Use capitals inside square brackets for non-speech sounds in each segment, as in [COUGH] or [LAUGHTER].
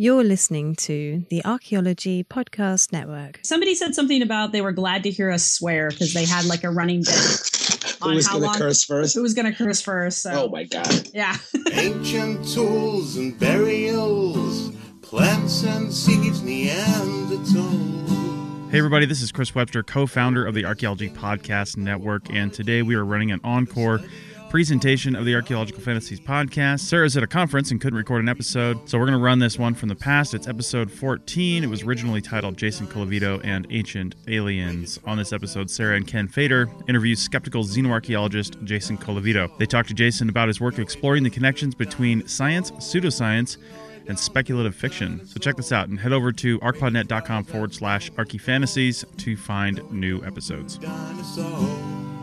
You're listening to the Archaeology Podcast Network. Somebody said something about they were glad to hear us swear because they had like a running bit Who was going to curse first? who was going to curse first. So Oh my god! yeah, [LAUGHS] Ancient tools and burials, plants and seeds, Neanderthal. Hey, everybody, this is Chris Webster, co founder of the Archaeology Podcast Network, and today we are running an encore presentation of the Archaeological Fantasies podcast. Sarah's at a conference and couldn't record an episode, so we're going to run this one from the past. It's episode 14. It was originally titled Jason Colavito and Ancient Aliens. On this episode, Sarah and Ken Feder interview skeptical xenoarchaeologist Jason Colavito. They talk to Jason about his work exploring the connections between science, pseudoscience, and speculative fiction. So check this out and head over to arcpodnet.com forward slash archifantasies to find new episodes. Dinosaur.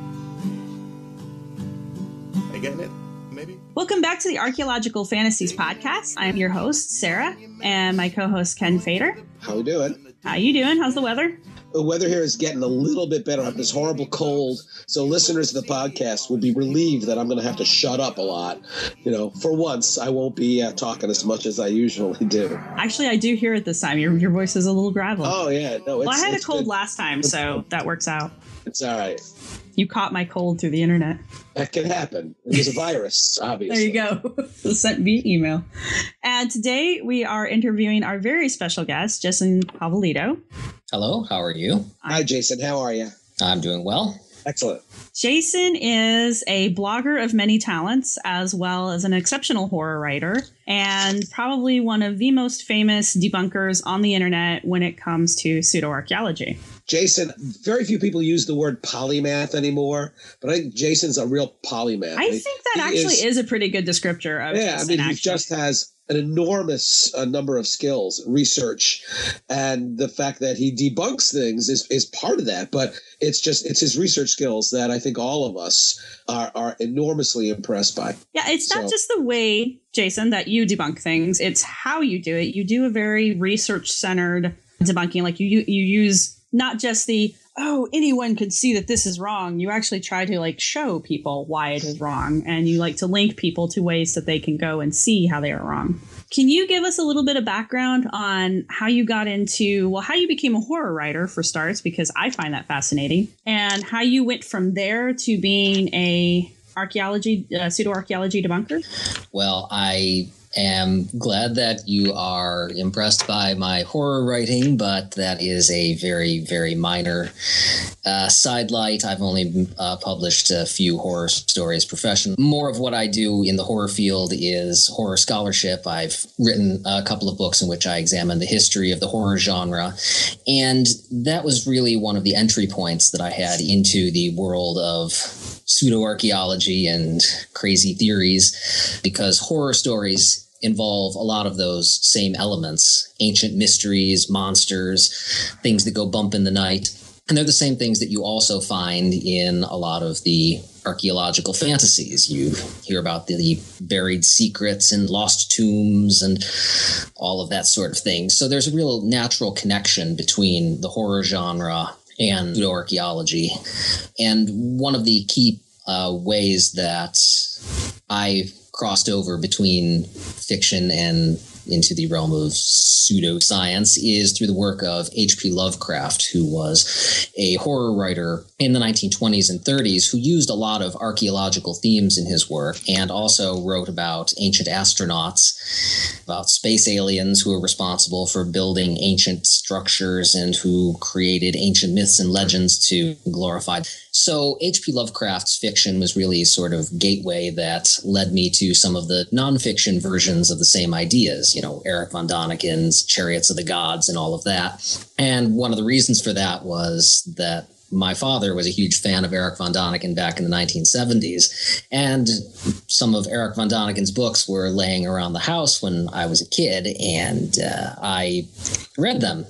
I getting it? Maybe? welcome back to the Archaeological Fantasies podcast. I'm your host Sarah and my co-host Ken Feder. How we doing? How you doing? How's the weather? The weather here is getting a little bit better. I have this horrible cold, so listeners of the podcast will be relieved that I'm going to have to shut up a lot. You know, for once, I won't be uh, talking as much as I usually do. Actually, I do hear it this time. Your your voice is a little gravelly. Oh yeah, no, it's, well, I had a cold good. last time, so that works out. It's all right. You caught my cold through the internet. That can happen. It was a virus, obviously. [LAUGHS] There you go. [LAUGHS] Sent me email. And today we are interviewing our very special guest, Jason Colavito. Hello, how are you? Hi, Jason. How are you? I'm doing well. Excellent. Jason is a blogger of many talents, as well as an exceptional horror writer, and probably one of the most famous debunkers on the internet when it comes to pseudoarchaeology. Jason, very few people use the word polymath anymore, but I think Jason's a real polymath. I think that He actually is, a pretty good descriptor of yeah, I Jason, mean, he actually. just has an enormous uh, number of skills, research, and the fact that he debunks things is, is part of that. But it's just it's his research skills that I think all of us are, are enormously impressed by. Yeah, it's not So- just the way, Jason, that you debunk things, it's how you do it. You do a very research centered debunking. Like you, you use not just the, oh, anyone could see that this is wrong. You actually try to like show people why it is wrong. And you like to link people to ways that they can go and see how they are wrong. Can you give us a little bit of background on how you got into, well, how you became a horror writer for starts, because I find that fascinating, and how you went from there to being a archaeology, uh, pseudo archaeology debunker? Well, I am glad that you are impressed by my horror writing, but that is a very, very minor uh, sidelight. I've only uh, published a few horror stories professionally. More of what I do in the horror field is horror scholarship. I've written a couple of books in which I examine the history of the horror genre. And that was really one of the entry points that I had into the world of pseudo archaeology and crazy theories because horror stories involve a lot of those same elements ancient mysteries, monsters, things that go bump in the night. And they're the same things that you also find in a lot of the archaeological fantasies. You hear about the buried secrets and lost tombs and all of that sort of thing. So there's a real natural connection between the horror genre and pseudo archaeology. And one of the key uh, ways that I crossed over between fiction and into the realm of pseudoscience is through the work of H.P. Lovecraft, who was a horror writer in the 1920s and 30s who used a lot of archaeological themes in his work and also wrote about ancient astronauts, about space aliens who were responsible for building ancient structures and who created ancient myths and legends to glorify. So H.P. Lovecraft's fiction was really sort of gateway that led me to some of the nonfiction versions of the same ideas, you know, Eric von Daniken's Chariots of the Gods and all of that. And one of the reasons for that was that my father was a huge fan of Eric von Daniken back in the 1970s. And some of Eric von Daniken's books were laying around the house when I was a kid, and uh, I read them.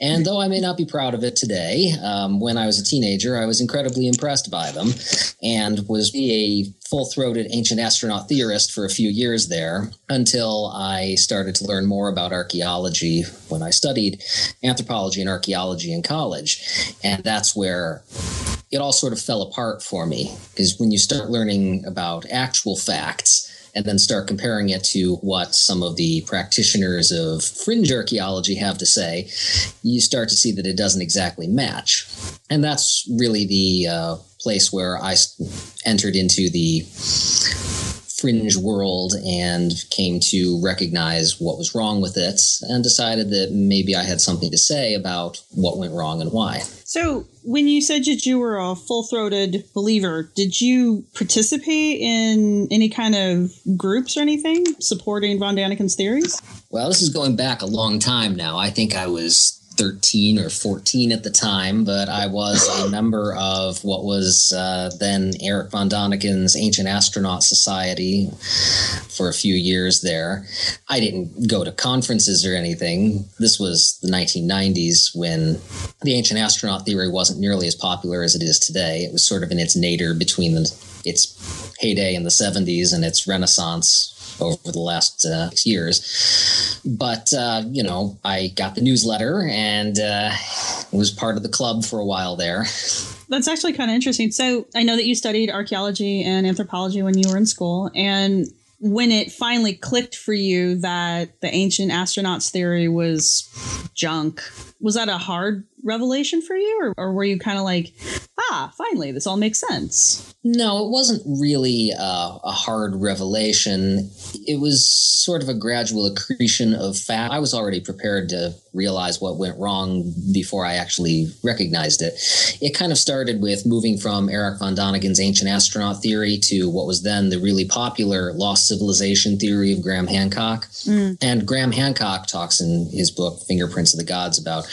And though I may not be proud of it today, um, when I was a teenager, I was incredibly impressed by them and was a full throated ancient astronaut theorist for a few years there until I started to learn more about archaeology when I studied anthropology and archaeology in college. And that's where it all sort of fell apart for me because when you start learning about actual facts, and then start comparing it to what some of the practitioners of fringe archaeology have to say, you start to see that it doesn't exactly match. And that's really the uh, place where I entered into the fringe world and came to recognize what was wrong with it and decided that maybe I had something to say about what went wrong and why. So, when you said that you were a full throated believer, did you participate in any kind of groups or anything supporting von Daniken's theories? Well, this is going back a long time now. I think I was 13 or 14 at the time, but I was a [COUGHS] member of what was uh, then Eric von Daniken's Ancient Astronaut Society for a few years there. I didn't go to conferences or anything. This was the 1990s when the ancient astronaut theory wasn't nearly as popular as it is today. It was sort of in its nadir between the, its heyday in the 70s and its renaissance over the last uh, years. But, uh, you know, I got the newsletter and uh, was part of the club for a while there. That's actually kind of interesting. So I know that you studied archaeology and anthropology when you were in school. And when it finally clicked for you that the ancient astronauts theory was junk, was that a hard revelation for you? Or, or were you kind of like, ah, finally, this all makes sense? No, it wasn't really uh, a hard revelation. It was sort of a gradual accretion of fact. I was already prepared to realize what went wrong before I actually recognized it. It kind of started with moving from Eric von Daniken's ancient astronaut theory to what was then the really popular lost civilization theory of Graham Hancock. Mm. And Graham Hancock talks in his book Fingerprints of the Gods about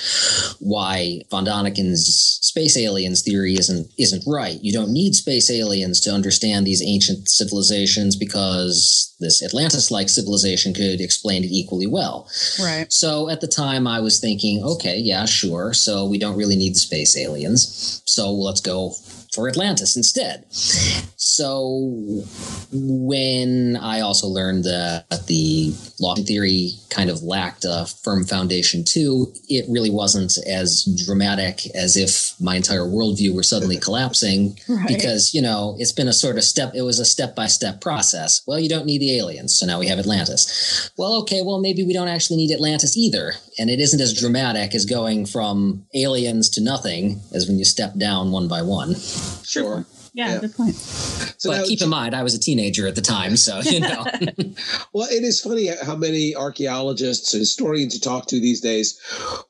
why von Daniken's space aliens theory isn't isn't right. You don't need space aliens to understand these ancient civilizations because this Atlantis-like civilization could explain it equally well. Right. So at the time I was thinking, okay, yeah, sure. So we don't really need the space aliens. So let's go for Atlantis instead. So when I also learned that the law theory kind of lacked a firm foundation too, it really wasn't as dramatic as if my entire worldview were suddenly [LAUGHS] collapsing right. because, you know, it's been a sort of step, it was a step by step process. Well, you don't need the aliens. So now we have Atlantis. Well, okay, well, maybe we don't actually need Atlantis either. And it isn't as dramatic as going from aliens to nothing as when you step down one by one. Sure. Yeah, yeah, good point. So but keep in mind, I was a teenager at the time, so you [LAUGHS] know. [LAUGHS] well, it is funny how many archaeologists and historians you talk to these days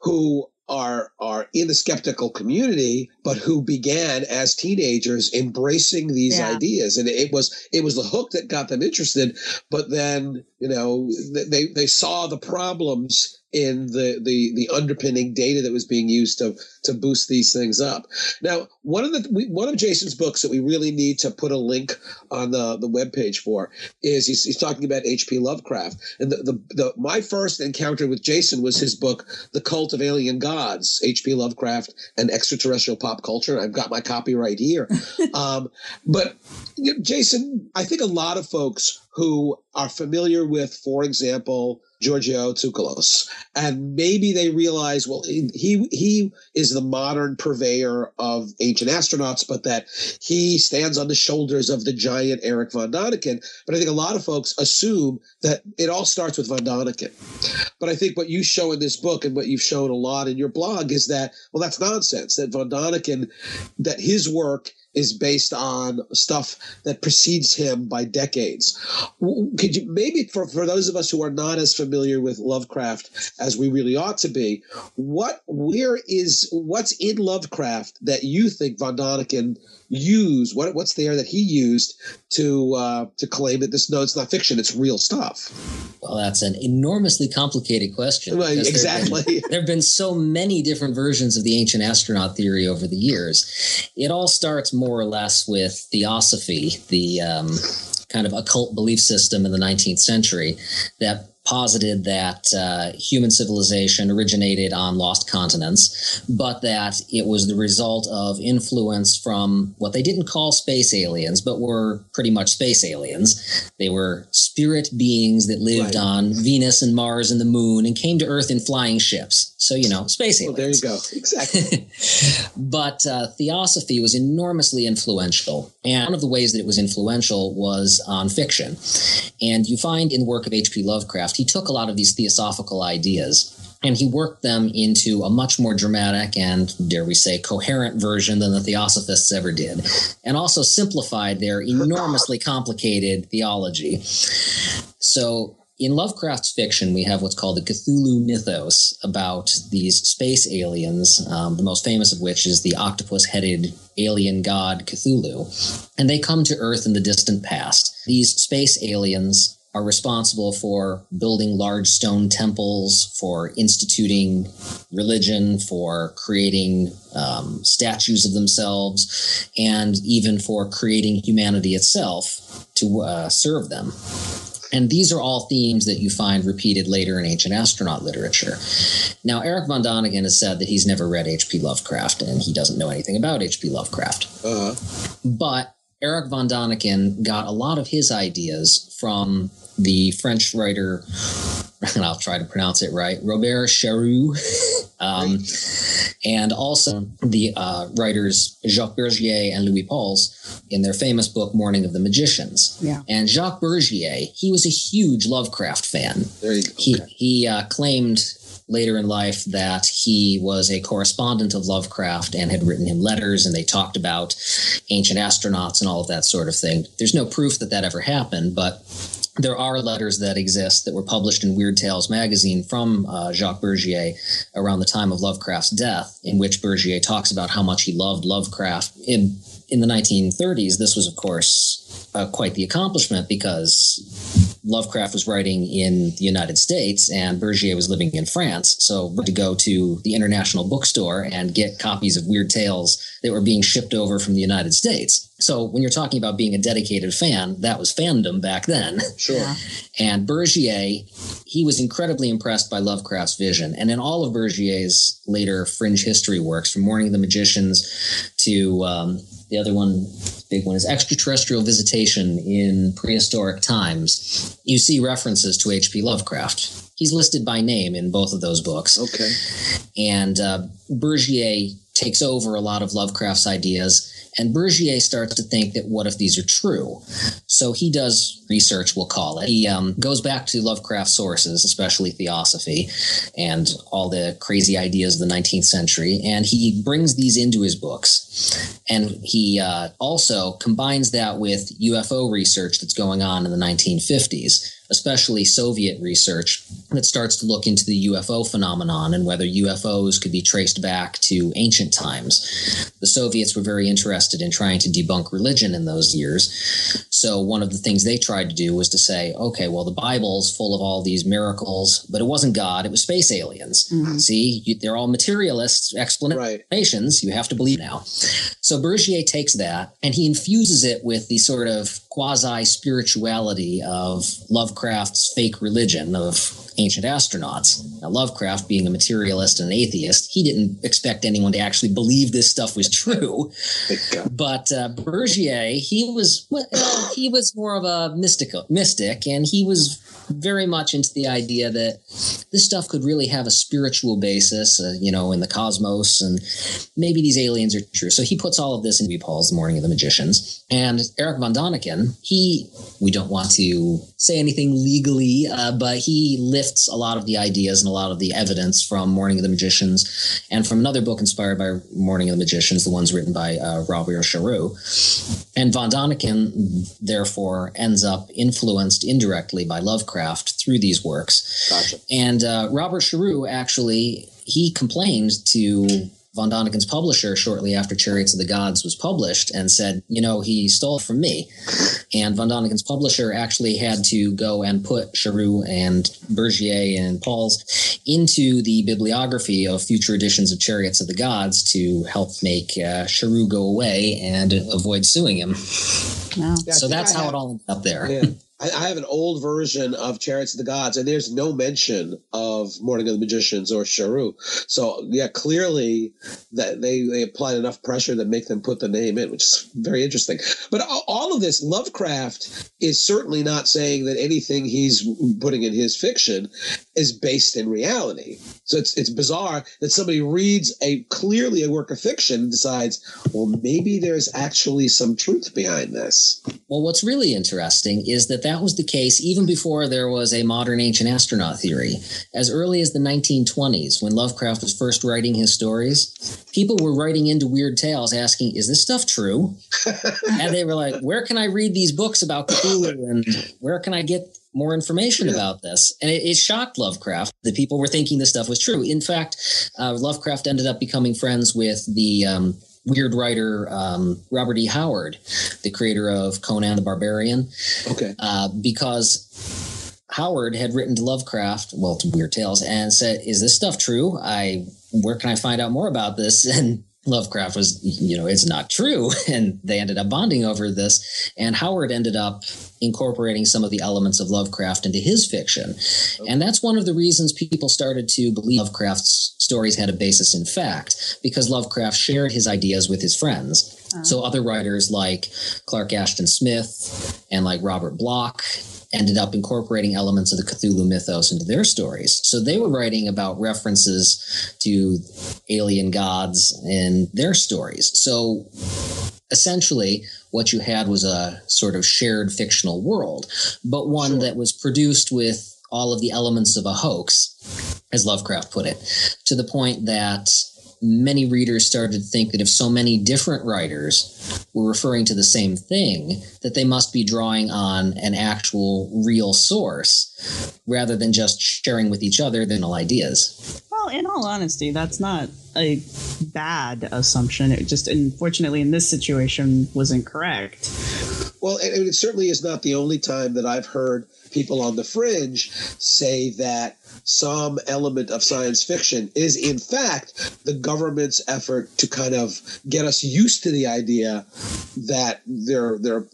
who are are in the skeptical community, but who began as teenagers embracing these yeah. ideas, and it was it was the hook that got them interested. But then you know they they saw the problems in the, the the underpinning data that was being used to to boost these things up. Now, one of the we, one of Jason's books that we really need to put a link on the the web page for is he's, he's talking about H.P. Lovecraft, and the, the the my first encounter with Jason was his book, The Cult of Alien Gods, H.P. Lovecraft and Extraterrestrial Pop Culture. I've got my copy right here. [LAUGHS] um, but you know, Jason, I think a lot of folks who are familiar with, for example, Giorgio Tsoukalos, and maybe they realize, well, he he is the modern purveyor of ancient astronauts, but that he stands on the shoulders of the giant Eric von Daniken. But I think a lot of folks assume that it all starts with von Daniken. But I think what you show in this book and what you've shown a lot in your blog is that, well, that's nonsense. That von Daniken, that his work is based on stuff that precedes him by decades. Could you maybe for, for those of us who are not as familiar with Lovecraft as we really ought to be, what where is what's in Lovecraft that you think Von Daniken used? What what's there that he used to uh, to claim that this no, it's not fiction, it's real stuff? Well, that's an enormously complicated question. Well, exactly. There have, been, [LAUGHS] been so many different versions of the ancient astronaut theory over the years. It all starts more or less with theosophy, the um, kind of occult belief system in the 19th century that posited that uh, human civilization originated on lost continents, but that it was the result of influence from what they didn't call space aliens, but were pretty much space aliens. They were spirit beings that lived right. on Venus and Mars and the moon and came to Earth in flying ships. So, you know, space aliens. Well, there you go. [LAUGHS] Exactly. but uh, theosophy was enormously influential. And one of the ways that it was influential was on fiction. And you find in the work of H.P. Lovecraft, he took a lot of these theosophical ideas and he worked them into a much more dramatic and, dare we say, coherent version than the Theosophists ever did, and also simplified their enormously complicated theology. So, in Lovecraft's fiction, we have what's called the Cthulhu mythos about these space aliens, um, the most famous of which is the octopus headed alien god Cthulhu. And they come to Earth in the distant past. These space aliens are responsible for building large stone temples, for instituting religion, for creating um, statues of themselves, and even for creating humanity itself to uh, serve them. And these are all themes that you find repeated later in ancient astronaut literature. Now, Eric von Daniken has said that he's never read H.P. Lovecraft and he doesn't know anything about H.P. Lovecraft. Uh-huh. But Eric von Daniken got a lot of his ideas from the French writer, and [LAUGHS] I'll try to pronounce it right, Robert Charroux, [LAUGHS] um, and also the uh, writers Jacques Bergier and Louis Pauwels in their famous book Morning of the Magicians. Yeah. And Jacques Bergier, he was a huge Lovecraft fan. There you go. He, okay. he uh, claimed later in life that he was a correspondent of Lovecraft and had written him letters and they talked about ancient astronauts and all of that sort of thing. There's no proof that that ever happened, but there are letters that exist that were published in Weird Tales magazine from uh, Jacques Bergier around the time of Lovecraft's death, in which Bergier talks about how much he loved Lovecraft. In in the 1930s, this was, of course, uh, quite the accomplishment because Lovecraft was writing in the United States and Bergier was living in France. So to go to the International Bookstore and get copies of Weird Tales that were being shipped over from the United States. So when you're talking about being a dedicated fan, that was fandom back then. Sure. [LAUGHS] And Bergier, he was incredibly impressed by Lovecraft's vision. And in all of Bergier's later fringe history works, from Morning of the Magicians to um, the other one, big one, is extraterrestrial visitation in prehistoric times. You see references to H.P. Lovecraft. He's listed by name in both of those books. Okay. And uh, Bergier takes over a lot of Lovecraft's ideas and Bergier starts to think that what if these are true? So he does research, we'll call it. He um, goes back to Lovecraft sources, especially theosophy and all the crazy ideas of the 19th century, and he brings these into his books. And he uh, also combines that with UFO research that's going on in the 1950s especially Soviet research that starts to look into the UFO phenomenon and whether UFOs could be traced back to ancient times. The Soviets were very interested in trying to debunk religion in those years. So one of the things they tried to do was to say, okay, well, the Bible's full of all these miracles, but it wasn't God, it was space aliens. Mm-hmm. See, you, they're all materialist explanations. Right. You have to believe now. So Bergier takes that and he infuses it with the sort of quasi spirituality of Lovecraft's fake religion of ancient astronauts. Now, Lovecraft, being a materialist and an atheist, he didn't expect anyone to actually believe this stuff was true. but uh, Bergier, he was well, he was more of a mystical mystic, and he was very much into the idea that this stuff could really have a spiritual basis, uh, you know, in the cosmos, and maybe these aliens are true. So he puts all of this in Pauwels' Morning of the Magicians. And Eric von Daniken, he, we don't want to say anything legally, uh, but he lifts a lot of the ideas and a lot of the evidence from Morning of the Magicians and from another book inspired by Morning of the Magicians, the ones written by uh, Robert Charroux. And von Daniken, therefore, ends up influenced indirectly by Lovecraft through these works. Gotcha. And uh, Robert Charroux actually he complained to von Daniken's publisher shortly after Chariots of the Gods was published and said, you know, he stole from me. And von Daniken's publisher actually had to go and put Charroux and Bergier and Pauwels into the bibliography of future editions of Chariots of the Gods to help make uh, Charroux go away and avoid suing him. Wow. Yeah, so that's I how have- it all ended up there. Yeah. I, I have an old version of Chariots of the Gods, and there's no mention of Morning of the Magicians or Charroux. So, yeah, clearly that they, they applied enough pressure to make them put the name in, which is very interesting. But all of this, Lovecraft is certainly not saying that anything he's putting in his fiction is based in reality. So it's it's bizarre that somebody reads a clearly a work of fiction and decides, well, maybe there's actually some truth behind this. Well, what's really interesting is that that was the case even before there was a modern ancient astronaut theory. As early as the 1920s, when Lovecraft was first writing his stories, people were writing into Weird Tales asking, Is this stuff true? [LAUGHS] and they were like, Where can I read these books about Cthulhu and where can I get more information about this? And it, it shocked Lovecraft that people were thinking this stuff was true. In fact, uh, Lovecraft ended up becoming friends with the. Um, Weird writer um, Robert E. Howard, the creator of Conan the Barbarian, Okay. uh, because Howard had written to Lovecraft, well, to Weird Tales, and said, "Is this stuff true? I where can I find out more about this?" [LAUGHS] And Lovecraft was, you know, it's not true, [LAUGHS] and they ended up bonding over this. And Howard ended up incorporating some of the elements of Lovecraft into his fiction, and that's one of the reasons people started to believe Lovecraft's stories had a basis in fact, because Lovecraft shared his ideas with his friends. Uh-huh. So other writers like Clark Ashton Smith and like Robert Bloch ended up incorporating elements of the Cthulhu mythos into their stories. So they were writing about references to alien gods in their stories. So essentially, what you had was a sort of shared fictional world, but one that was produced with all of the elements of a hoax, as Lovecraft put it, to the point that many readers started to think that if so many different writers were referring to the same thing, that they must be drawing on an actual real source rather than just sharing with each other their ideas. Well, in all honesty, that's not a bad assumption. It just, unfortunately, in this situation, was incorrect. Well, and it certainly is not the only time that I've heard people on the fringe say that some element of science fiction is, in fact, the government's effort to kind of get us used to the idea that their their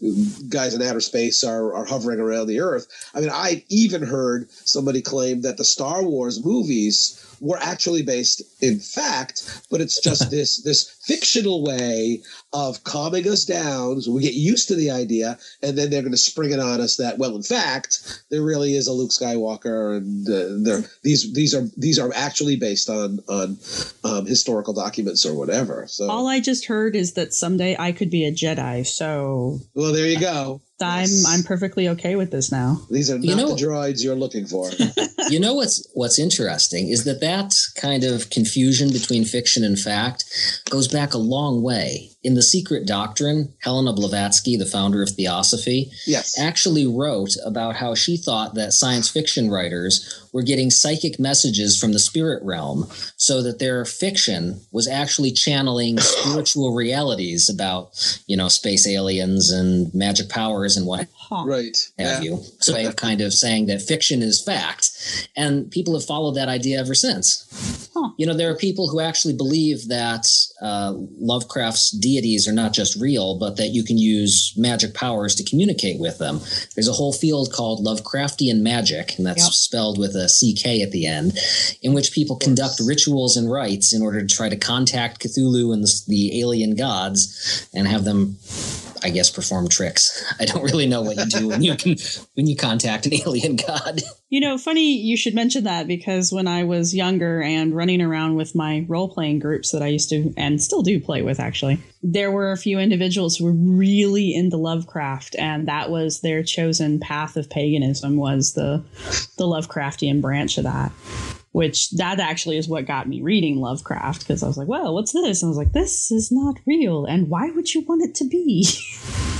guys in outer space are, are hovering around the Earth. I mean, I even heard somebody claim that the Star Wars movies were actually based in fact, but it's just [LAUGHS] this this fictional way of calming us down so we get used to the idea, and then they're going to spring it on us that well, in fact, there really is a Luke Skywalker, and uh, there these these are these are actually based on on um, historical documents or whatever. So, All I just heard is that someday I could be a Jedi. So well, there you go. I'm Yes. I'm perfectly okay with this now. These are not You know- the droids you're looking for. [LAUGHS] you know what's what's interesting is that that kind of confusion between fiction and fact goes back a long way. In the Secret Doctrine, Helena Blavatsky, the founder of Theosophy, yes. actually wrote about how she thought that science fiction writers were getting psychic messages from the spirit realm so that their fiction was actually channeling [COUGHS] spiritual realities about, you know, space aliens and magic powers and what Huh. Right. have you. So way of kind of saying that fiction is fact. And people have followed that idea ever since. Huh. You know, there are people who actually believe that uh, Lovecraft's deities are not just real, but that you can use magic powers to communicate with them. There's a whole field called Lovecraftian magic, and that's Yep. spelled with a CK at the end, in which people conduct rituals and rites in order to try to contact Cthulhu and the, the alien gods and have them. I guess perform tricks. [LAUGHS] I don't really know what you do when you can when you contact an alien god. You know, funny you should mention that because when I was younger and running around with my role playing groups that I used to and still do play with, actually, there were a few individuals who were really into Lovecraft, and that was their chosen path of paganism was the the Lovecraftian branch of that. Which that actually is what got me reading Lovecraft because I was like, well, what's this? And I was like, this is not real, and why would you want it to be? [LAUGHS]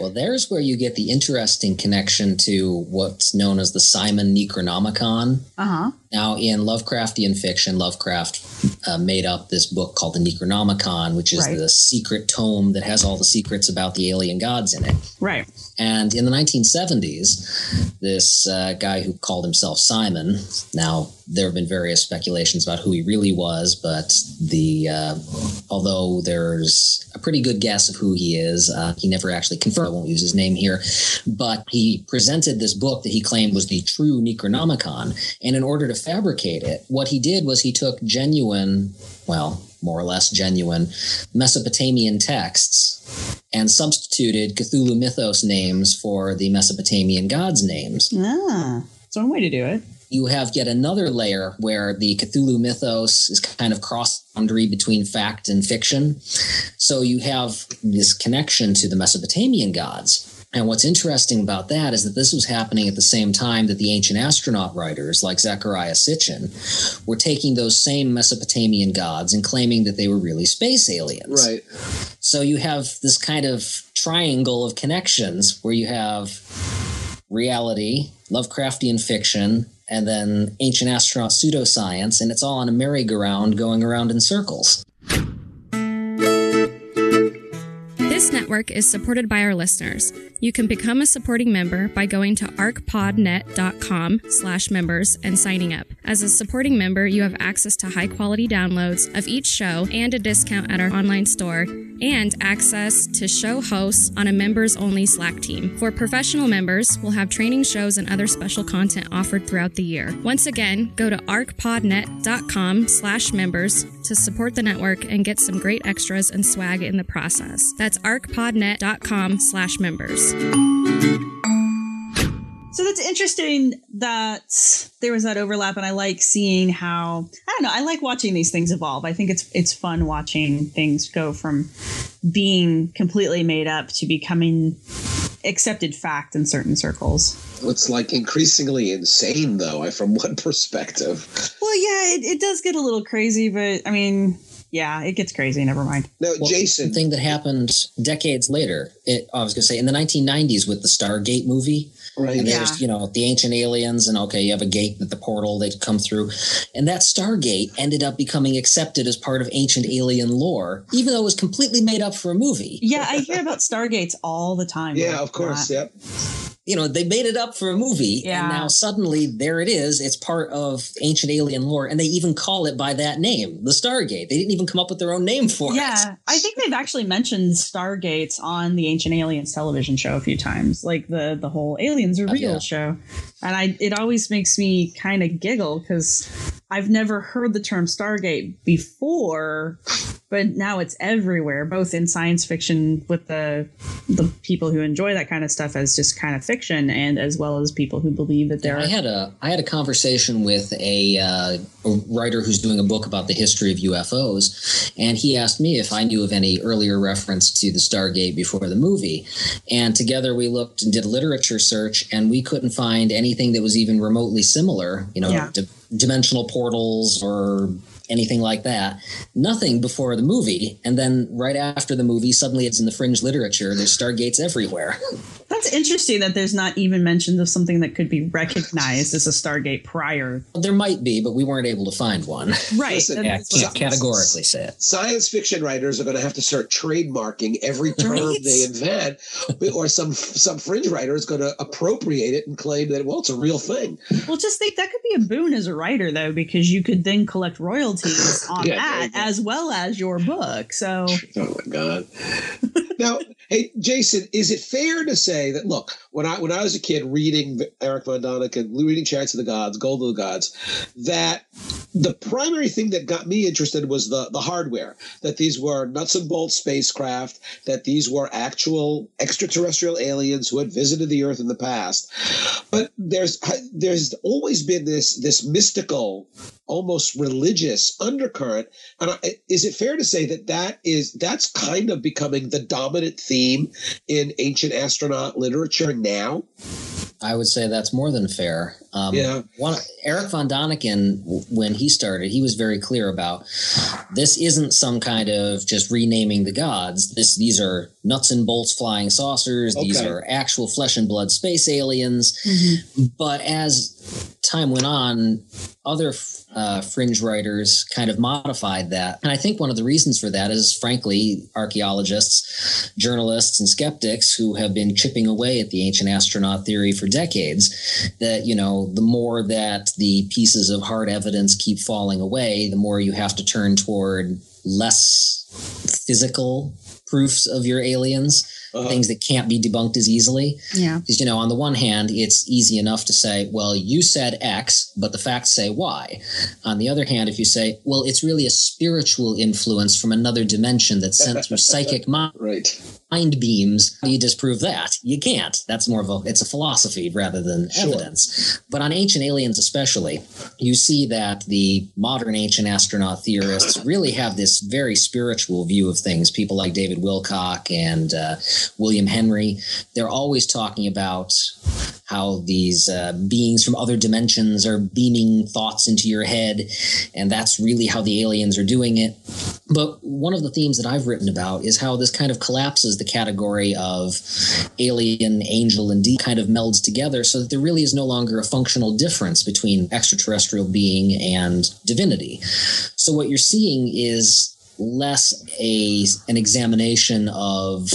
Well, there's where you get the interesting connection to what's known as the Simon Necronomicon. Uh huh. Now, in Lovecraftian fiction, Lovecraft uh, made up this book called the Necronomicon, which is Right. the secret tome that has all the secrets about the alien gods in it. Right. And in the 1970s, this uh, guy who called himself Simon, now there have been various speculations about who he really was, but the uh, although there's a pretty good guess of who he is, uh, he never actually confirmed. I won't use his name here, but he presented this book that he claimed was the true Necronomicon, and in order to fabricate it, what he did was he took genuine, well, more or less genuine Mesopotamian texts and substituted Cthulhu mythos names for the Mesopotamian gods' names. Ah, it's one way to do it. You have yet another layer where the Cthulhu mythos is kind of cross boundary between fact and fiction. So you have this connection to the Mesopotamian gods. And what's interesting about that is that this was happening at the same time that the ancient astronaut writers, like Zechariah Sitchin, were taking those same Mesopotamian gods and claiming that they were really space aliens. Right. So you have this kind of triangle of connections where you have reality, Lovecraftian fiction, and then ancient astronaut pseudoscience, and it's all on a merry-go-round going around in circles. This network is supported by our listeners. You can become a supporting member by going to arcpodnet.com slash members and signing up. As a supporting member, you have access to high quality downloads of each show and a discount at our online store and access to show hosts on a members only Slack team. For professional members, we'll have training shows and other special content offered throughout the year. Once again, go to arcpodnet.com slash members to support the network and get some great extras and swag in the process. That's arcpodnet.com slash members. So that's interesting that there was that overlap, and I like seeing how I don't know. I like watching these things evolve. I think it's it's fun watching things go from being completely made up to becoming accepted fact in certain circles. It's like increasingly insane, though, I- from one [LAUGHS] perspective. Well, yeah, it, it does get a little crazy, but I mean, yeah, it gets crazy. Never mind. Now, Well, Jason, The thing that happened decades later, it, I was going to say in the 1990s with the Stargate movie, right? and Yeah. there's you know the ancient aliens and okay you have a gate that the portal they come through and that stargate ended up becoming accepted as part of ancient alien lore even though it was completely made up for a movie Yeah, I hear about stargates all the time. Yeah, like of course. that. Yep. you know they made it up for a movie Yeah. and now suddenly there it is it's part of ancient alien lore and they even call it by that name the stargate they didn't even come up with their own name for it Yeah, I think they've actually mentioned Stargates on the Ancient Aliens television show a few times, like the the whole Aliens Are Oh, Real yeah. show, and I it always makes me kind of giggle because I've never heard the term Stargate before, but now it's everywhere, both in science fiction with the the people who enjoy that kind of stuff as just kind of fiction, and as well as people who believe that there I are. had a I had a conversation with a, uh, a writer who's doing a book about the history of UFOs, and he asked me if I knew of any earlier reference to the Stargate before the movie. And together we looked and did a literature search, and we couldn't find anything that was even remotely similar. You know, Yeah. di- dimensional portals or anything like that. Nothing before the movie, and then right after the movie, suddenly it's in the fringe literature. There's Stargates everywhere. [LAUGHS] That That's interesting that there's not even mentions of something that could be recognized as a Stargate prior. There might be, but we weren't able to find one. Right. Listen, Yeah, I can't categorically say it. Science fiction writers are going to have to start trademarking every term Right. they invent, or some some fringe writer is going to appropriate it and claim that well, it's a real thing. Well, just think that could be a boon as a writer, though, because you could then collect royalties on Yeah, that there you go. as well as your book. So, Oh my god! now, hey, Jason, is it fair to say that look, when I when I was a kid reading Eric von Däniken, reading Chariots of the Gods, Gold of the Gods, that the primary thing that got me interested was the the hardware. That these were nuts and bolts spacecraft. That these were actual extraterrestrial aliens who had visited the Earth in the past. But there's there's always been this this mystical, almost religious undercurrent and is it fair to say that that is that's kind of becoming the dominant theme in ancient astronaut literature now? I would say that's more than fair. Um, Yeah. One, Eric von Däniken, when he started, he was very clear about this isn't some kind of just renaming the gods. This these are nuts and bolts flying saucers. These are actual flesh and blood space aliens. But as time went on, other uh, fringe writers kind of modified that. And I think one of the reasons for that is, frankly, archaeologists, journalists, and skeptics who have been chipping away at the ancient astronaut theory for decades. That, you know, the more that the pieces of hard evidence keep falling away, the more you have to turn toward less physical proofs of your aliens, Uh-huh. things that can't be debunked as easily. yeah. Because, you know, on the one hand, it's easy enough to say, well, you said X, but the facts say Y. On the other hand, if you say, well, it's really a spiritual influence from another dimension that's sent through [LAUGHS] psychic mi- Right. Mind beams, how do you disprove that? You can't. That's more of a, it's a philosophy rather than Sure. evidence. But on ancient aliens especially, you see that the modern ancient astronaut theorists really have this very spiritual view of things. People like David Wilcock and uh, William Henry, they're always talking about how these uh, beings from other dimensions are beaming thoughts into your head, and that's really how the aliens are doing it. But one of the themes that I've written about is how this kind of collapses the category of alien, angel, and demon kind of melds together so that there really is no longer a functional difference between extraterrestrial being and divinity. So what you're seeing is less a an examination of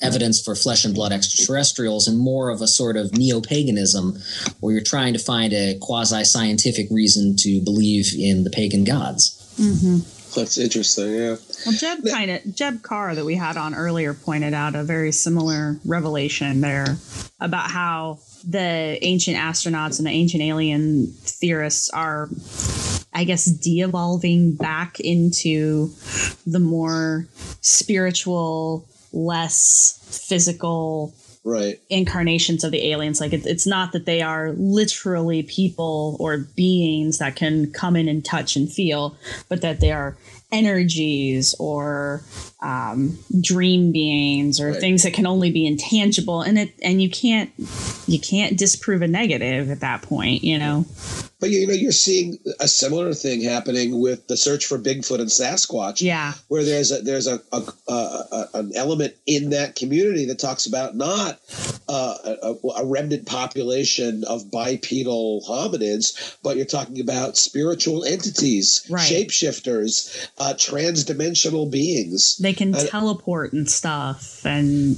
evidence for flesh and blood extraterrestrials and more of a sort of neo-paganism where you're trying to find a quasi-scientific reason to believe in the pagan gods. Mm-hmm. That's interesting. Yeah. Well, Jeb kind of Jeb Card that we had on earlier pointed out a very similar revelation there about how the ancient astronauts and the ancient alien theorists are, I guess, de-evolving back into the more spiritual, less physical Right. incarnations of the aliens. Like it's it's not that they are literally people or beings that can come in and touch and feel, but that they are energies or um, dream beings or Right. things that can only be intangible. And it and you can't you can't disprove a negative at that point. You know. But you know, you're seeing a similar thing happening with the search for Bigfoot and Sasquatch. Yeah. where there's a there's a, a, a, a an element in that community that talks about not uh, a, a remnant population of bipedal hominids, but you're talking about spiritual entities, Right. shapeshifters, uh, transdimensional beings. They can I- teleport and stuff, and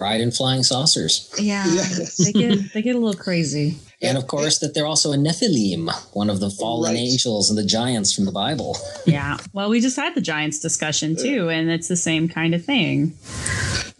Ride in flying saucers. yeah, Yes. they get they get a little crazy. And of course, that they're also a Nephilim, one of the fallen Right. angels and the giants from the Bible. Yeah. Well, we just had the Giants discussion too, and it's the same kind of thing.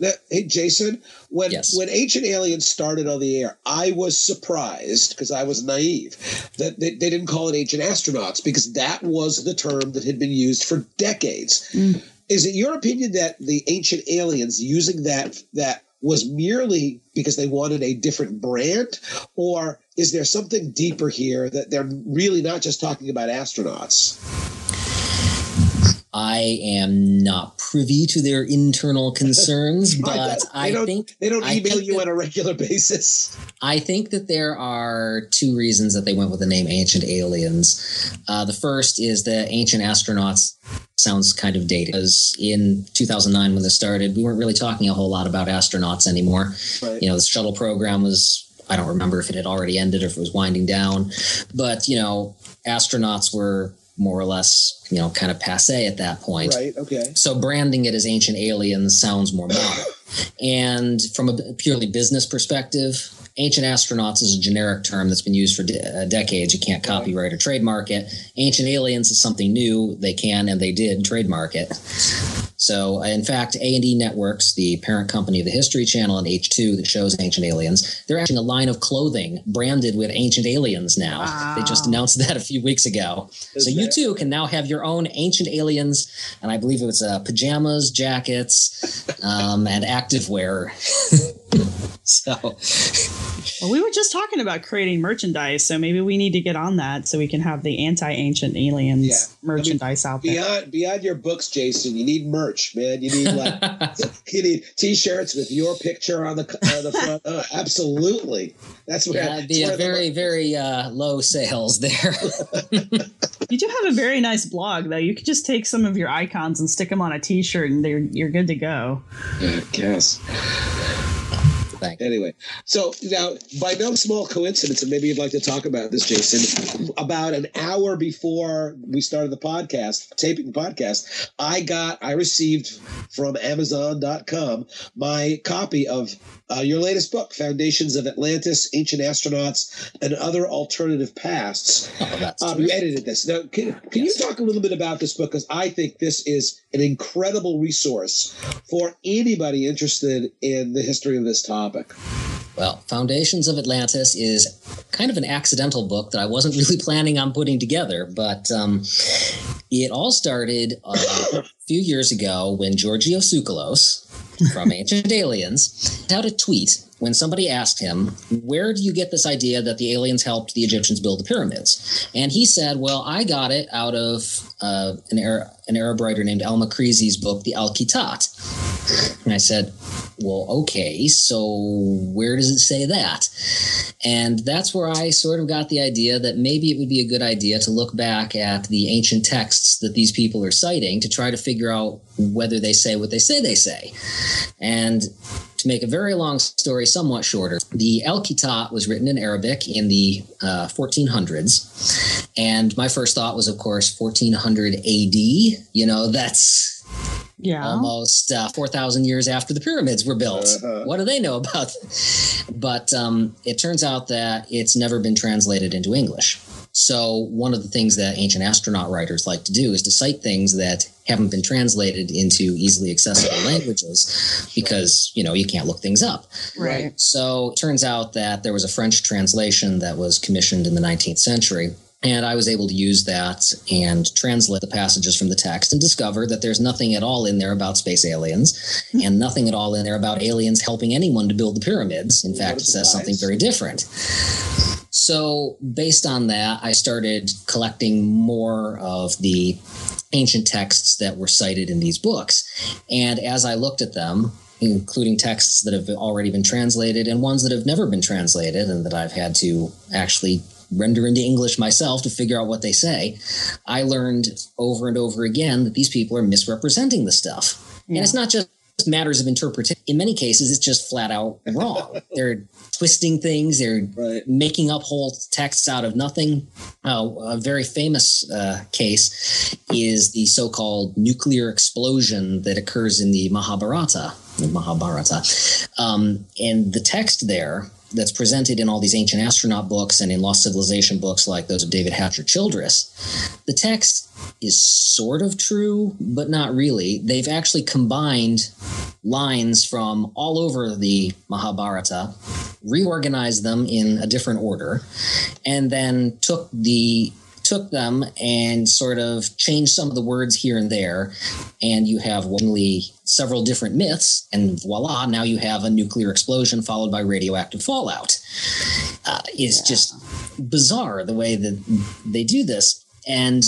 Now, hey, Jason, when Yes. when Ancient Aliens started on the air, I was surprised because I was naive that they, they didn't call it Ancient Astronauts because that was the term that had been used for decades. Mm. Is it your opinion that the Ancient Aliens using that that was merely because they wanted a different brand, or is there something deeper here that they're really not just talking about astronauts? I am not privy to their internal [LAUGHS] concerns, but I don't, think they don't email you that- on a regular basis. I think that there are two reasons that they went with the name Ancient Aliens. Uh, the first is that ancient astronauts sounds kind of dated because in 2009 when this started, we weren't really talking a whole lot about astronauts anymore. Right. You know, the shuttle program was. I don't remember if it had already ended or if it was winding down, but you know, astronauts were more or less, you know, kind of passe at that point. Right. Okay. So branding it as ancient aliens sounds more modern. [COUGHS] and from a purely business perspective, ancient astronauts is a generic term that's been used for de- uh, decades. You can't copyright or trademark it. Ancient aliens is something new. They can and they did trademark it. So, in fact, A&E Networks, the parent company of the History Channel and H2 that shows Ancient Aliens, they're actually a line of clothing branded with Ancient Aliens now. They just announced that a few weeks ago. Is so you too can now have your own Ancient Aliens, and I believe it was uh, pajamas, jackets, um, and activewear. [LAUGHS] so, Well, we were just talking about creating merchandise, so maybe we need to get on that so we can have the anti-ancient aliens Yeah. merchandise out there. Beyond beyond your books, Jason, you need merch, man. You need like [LAUGHS] you need t-shirts with your picture on the on the front. [LAUGHS] Oh, absolutely. That's where yeah, it'd be a the- very, very uh, low sales there. [LAUGHS] You do have a very nice blog, though. You could just take some of your icons and stick them on a T-shirt, and they're, you're good to go. I guess. You. Anyway, so now, by no small coincidence, and maybe you'd like to talk about this, Jason, about an hour before we started the podcast, taping the podcast, I got, I received from Amazon.com my copy of uh, your latest book, Foundations of Atlantis, Ancient Astronauts, and Other Alternative Pasts. Oh, that's Um, you edited this. Now, can, can you talk a little bit about this book? Because I think this is an incredible resource for anybody interested in the history of this topic. Well, Foundations of Atlantis is kind of an accidental book that I wasn't [LAUGHS] really planning on putting together, but um, it all started uh, a few years ago when Giorgio Tsoukalos from [LAUGHS] Ancient Aliens had a tweet when somebody asked him, Where do you get this idea that the aliens helped the Egyptians build the pyramids? And he said, Well, I got it out of uh, an, Arab, an Arab writer named Al Makrizi's book, The Al Khitat. And I said, well, okay, so where does it say that? And that's where I sort of got the idea that maybe it would be a good idea to look back at the ancient texts that these people are citing to try to figure out whether they say what they say they say. And to make a very long story somewhat shorter, the El Khitat was written in Arabic in the uh, 1400s. And my first thought was, of course, 1400 AD. You know, that's Yeah. almost uh, 4,000 years after the pyramids were built. Uh-huh. What do they know about? [LAUGHS] But um, it turns out that it's never been translated into English. So, one of the things that ancient astronaut writers like to do is to cite things that haven't been translated into easily accessible [COUGHS] languages because, you know, you can't look things up. Right. So it turns out that there was a French translation that was commissioned in the 19th century. And I was able to use that and translate the passages from the text and discover that there's nothing at all in there about space aliens and nothing at all in there about aliens helping anyone to build the pyramids. In fact, it says something very different. So, based on that, I started collecting more of the ancient texts that were cited in these books. And as I looked at them, including texts that have already been translated and ones that have never been translated and that I've had to actually render into English myself to figure out what they say, I learned over and over again that these people are misrepresenting the stuff. And it's not just matters of interpretation. In many cases, it's just flat out wrong. [LAUGHS] they're twisting things, they're Right. making up whole texts out of nothing. Uh, a very famous uh, case is the so-called nuclear explosion that occurs in the Mahabharata. The Mahabharata, um, and the text there that's presented in all these ancient astronaut books and in lost civilization books like those of David Hatcher Childress. The text is sort of true, but not really. They've actually combined lines from all over the Mahabharata, reorganized them in a different order, and then took the took them and sort of changed some of the words here and there and you have only several different myths and voila now you have a nuclear explosion followed by radioactive fallout. Uh, it's just bizarre the way that they do this and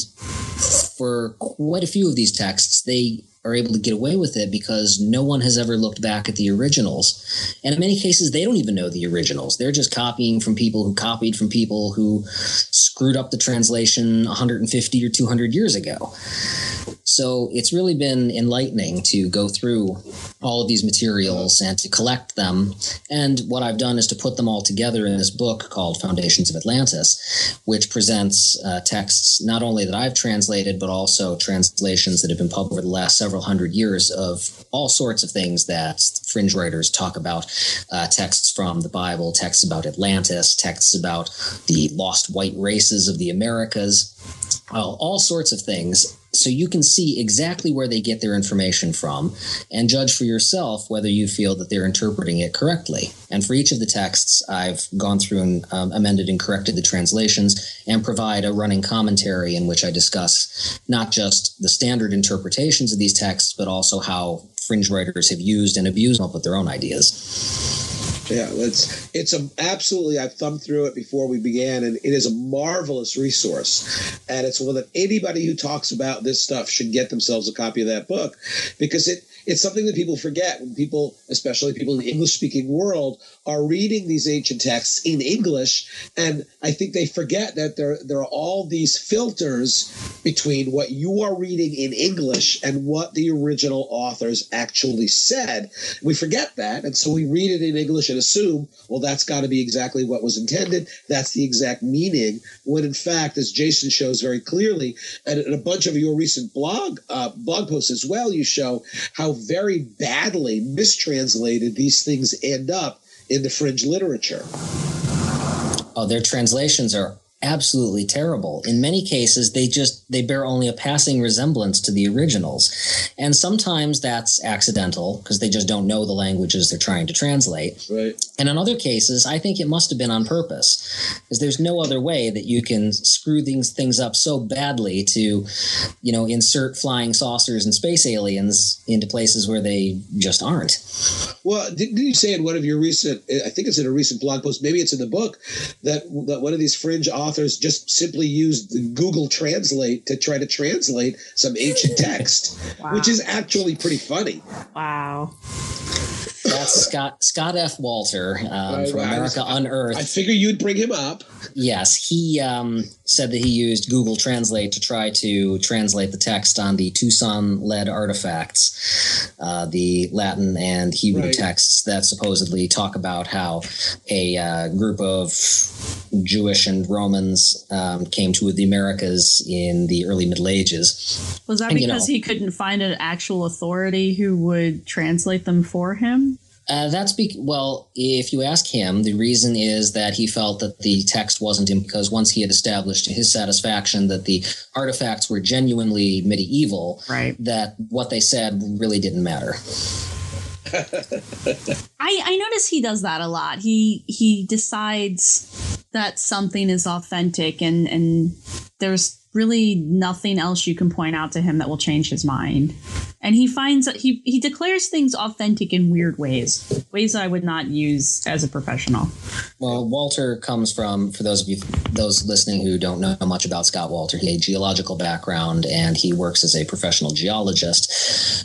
for quite a few of these texts they are able to get away with it because no one has ever looked back at the originals. And in many cases, they don't even know the originals. They're just copying from people who copied from people who screwed up the translation 150 or 200 years ago. So it's really been enlightening to go through all of these materials and to collect them. And what I've done is to put them all together in this book called Foundations of Atlantis, which presents uh, texts not only that I've translated, but also translations that have been published over the last several hundred years of all sorts of things that fringe writers talk about uh, texts from the Bible, texts about Atlantis, texts about the lost white races of the Americas, uh, all sorts of things so you can see exactly where they get their information from and judge for yourself whether you feel that they're interpreting it correctly. And for each of the texts, I've gone through and um, amended and corrected the translations and provide a running commentary in which I discuss not just the standard interpretations of these texts, but also how fringe writers have used and abused them with their own ideas. Yeah, it's it's a absolutely. I've thumbed through it before we began, and it is a marvelous resource, and it's one that anybody who talks about this stuff should get themselves a copy of that book, because it it's something that people forget when people, especially people in the English speaking world, are reading these ancient texts in English, and I think they forget that there there are all these filters between what you are reading in English and what the original authors actually said. We forget that, and so we read it in English and assume, well, that's got to be exactly what was intended. That's the exact meaning. When in fact, as Jason shows very clearly, and in a bunch of your recent blog uh, blog posts as well, you show how very badly mistranslated these things end up in the fringe literature. Oh, their translations are absolutely terrible. In many cases, they just they bear only a passing resemblance to the originals, and sometimes that's accidental because they just don't know the languages they're trying to translate. Right. And in other cases, I think it must have been on purpose, because there's no other way that you can screw things things up so badly to, you know, insert flying saucers and space aliens into places where they just aren't. Well, didn't you say in one of your recent? I think it's in a recent blog post. Maybe it's in the book that that one of these fringe authors just simply used Google Translate to try to translate some ancient [LAUGHS] text, Wow. which is actually pretty funny. Wow. That's Scott Scott F. Wolter um, Right, from right. I was- America Unearthed. I figure you'd bring him up. Yes, he um, said that he used Google Translate to try to translate the text on the Tucson lead artifacts, uh, the Latin and Hebrew Right. texts that supposedly talk about how a uh, group of Jewish and Romans um, came to the Americas in the early Middle Ages. Was that And, you because know- he couldn't find an actual authority who would translate them for him? Uh, that's be- well, if you ask him, the reason is that he felt that the text wasn't in because once he had established to his satisfaction that the artifacts were genuinely medieval, Right. that what they said really didn't matter. I, I notice he does that a lot. He he decides that something is authentic and and there's really nothing else you can point out to him that will change his mind. And he finds he he declares things authentic in weird ways, ways that I would not use as a professional. Well, Wolter comes from, for those of you, those listening who don't know much about Scott Wolter, he has a geological background and he works as a professional geologist.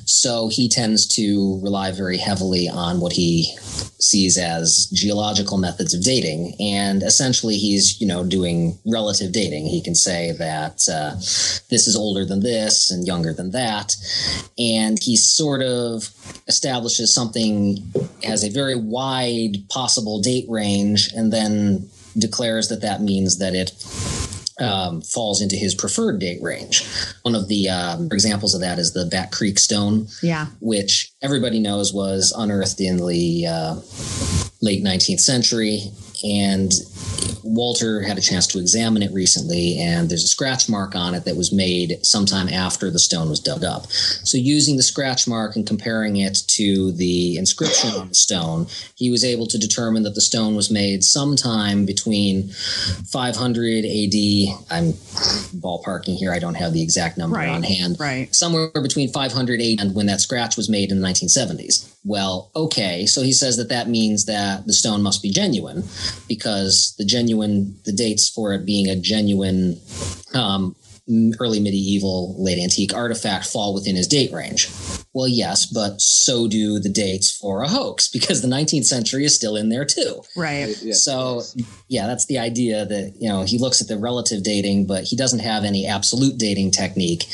So he tends to rely very heavily on what he sees as geological methods of dating. And essentially, he's, you know, doing relative dating. He can say that uh, this is older than this and younger than that. And he sort of establishes something has a very wide possible date range and then declares that that means that it um, falls into his preferred date range. One of the um, examples of that is the Bat Creek Stone, Yeah. which everybody knows was unearthed in the uh, late 19th century. And Wolter had a chance to examine it recently, and there's a scratch mark on it that was made sometime after the stone was dug up. So, using the scratch mark and comparing it to the inscription on the stone, he was able to determine that the stone was made sometime between 500 AD. I'm ballparking here, I don't have the exact number Right. on hand Right. somewhere between 500 AD and when that scratch was made in the 1970s. Well, okay, so he says that that means that the stone must be genuine because the genuine, the dates for it being a genuine um, early medieval, late antique artifact fall within his date range? Well, yes, but so do the dates for a hoax [LAUGHS] because the 19th century is still in there too. Right. Yeah. So, yeah, that's the idea that, you know, he looks at the relative dating, but he doesn't have any absolute dating technique,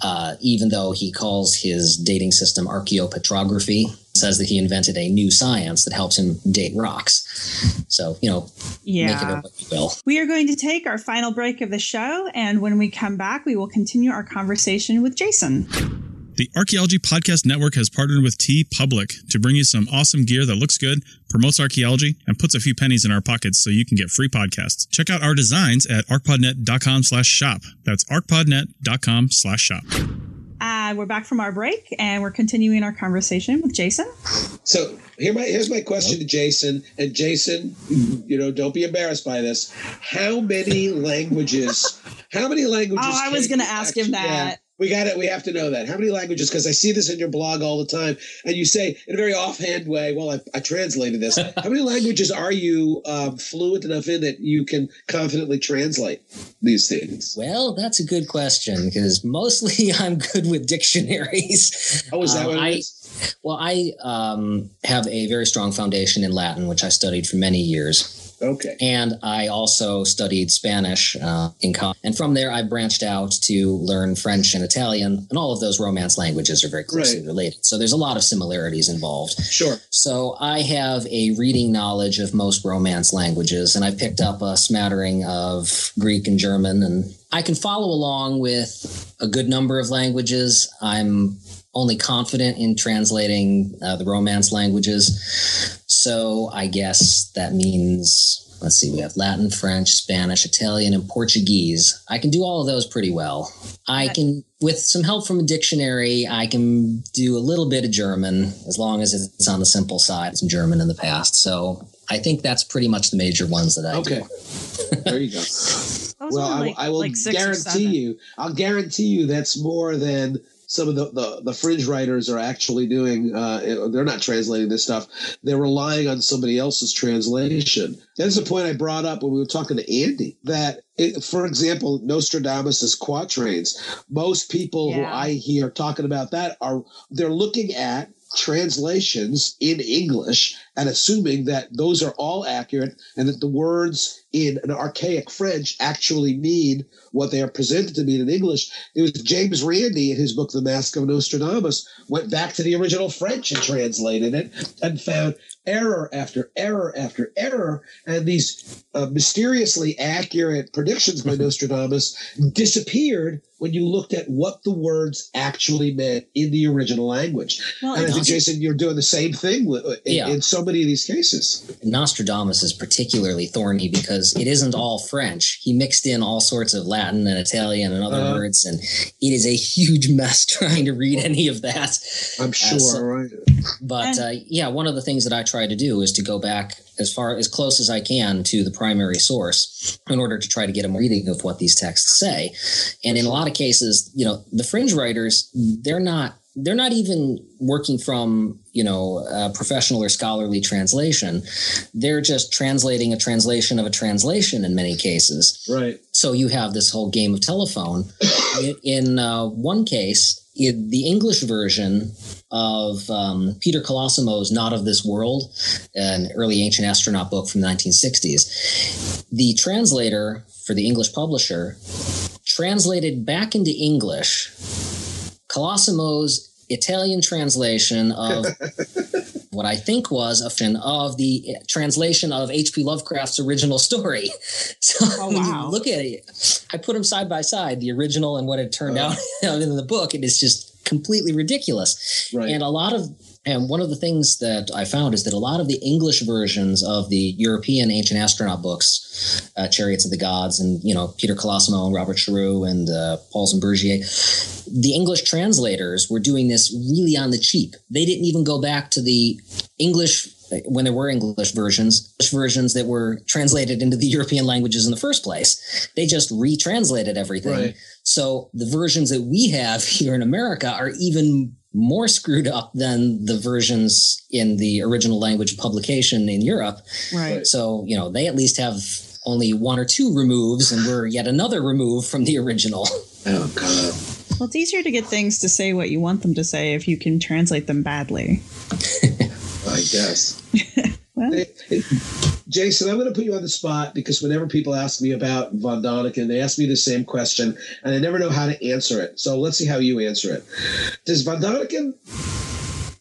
uh, even though he calls his dating system archaeopetrography, says that he invented a new science that helps him date rocks. So, you know, make Yeah. it what you will. We are going to take our final break of the show, and when we come back, we will continue our conversation with Jason. The Archaeology Podcast Network has partnered with T Public to bring you some awesome gear that looks good, promotes archaeology, and puts a few pennies in our pockets so you can get free podcasts. Check out our designs at arcpodnet.com slash shop. That's arcpodnet.com slash shop. Uh, we're back from our break, and we're continuing our conversation with Jason. So here my here's my question to Jason. And Jason, you know, don't be embarrassed by this. How many languages? How many languages? Oh, I was going to ask him that. We got it. We have to know that. How many languages? Because I see this in your blog all the time, and you say in a very offhand way, "Well, I, I translated this." [LAUGHS] How many languages are you um, fluent enough in that you can confidently translate these things? Well, that's a good question because mostly [LAUGHS] I'm good with dictionaries. Oh, is that Um, what it I, is? Well, I um, have a very strong foundation in Latin, which I studied for many years. Okay. And I also studied Spanish uh, in college. And from there, I branched out to learn French and Italian. And all of those Romance languages are very closely Right. related. So there's a lot of similarities involved. Sure. So I have a reading knowledge of most Romance languages, and I picked up a smattering of Greek and German, and I can follow along with a good number of languages. I'm only confident in translating uh, the Romance languages. So I guess that means. Let's see, we have Latin, French, Spanish, Italian, and Portuguese. I can do all of those pretty well. I can, with some help from a dictionary, I can do a little bit of German as long as it's on the simple side. Some German in the past. So I think that's pretty much the major ones that I Okay. do. [LAUGHS] there you go. Well, are I, like- I will like guarantee you. I'll guarantee you that's more than some of the, the, the fringe writers are actually doing. Uh, they're not translating this stuff. They're relying on somebody else's translation. That's the point I brought up when we were talking to Andy. That, it, for example, Nostradamus' quatrains. Most people who I hear talking about that are they're looking at translations in English and assuming that those are all accurate and that the words in an archaic French actually mean what they are presented to mean in English. It was James Randi in his book, The Mask of Nostradamus, went back to the original French and translated it and found error after error after error. And these uh, mysteriously accurate predictions by Nostradamus disappeared when you looked at what the words actually meant in the original language. Well, and I think, Jason, you're doing the same thing with, in, Yeah. in so many of these cases. Nostradamus is particularly thorny because it isn't all French. He mixed in all sorts of Latin and Italian and other Uh-huh. words, and it is a huge [LAUGHS] mess trying to read any of that. I'm sure, so- right? But uh, yeah, one of the things that I try to do is to go back as far as close as I can to the primary source in order to try to get a reading of what these texts say. And in a lot of cases, you know, the fringe writers, they're not they're not even working from you know a professional or scholarly translation they're just translating a translation of a translation in many cases Right. so you have this whole game of telephone. [COUGHS] in uh, one case, in the English version of um, Peter Kolosimo's "Not of This World," an early ancient astronaut book from the 1960s, the translator for the English publisher translated back into English Kolosimo's Italian translation of [LAUGHS] what I think was a fin of the translation of H.P. Lovecraft's original story. [LAUGHS] So Oh, wow. look at it, I put them side by side, the original and what it turned Uh. out [LAUGHS] in the book. It is just completely ridiculous. Right. And a lot of and one of the things that I found is that a lot of the English versions of the European ancient astronaut books, uh, Chariots of the Gods, and you know Peter Kolosimo and Robert Charroux and uh, Paul Bergier, the English translators were doing this really on the cheap. They didn't even go back to the English when there were English versions, English versions that were translated into the European languages in the first place. They just retranslated everything. Right. So the versions that we have [LAUGHS] here in America are even more screwed up than the versions in the original language publication in Europe. Right. So, you know, they at least have only one or two removes, and we're yet another remove from the original. [LAUGHS] Oh God. Well, it's easier to get things to say what you want them to say if you can translate them badly. [LAUGHS] I guess. Well, Hey, hey, Jason, I'm going to put you on the spot because whenever people ask me about Von Däniken, they ask me the same question, and I never know how to answer it. So let's see how you answer it. Does Von Däniken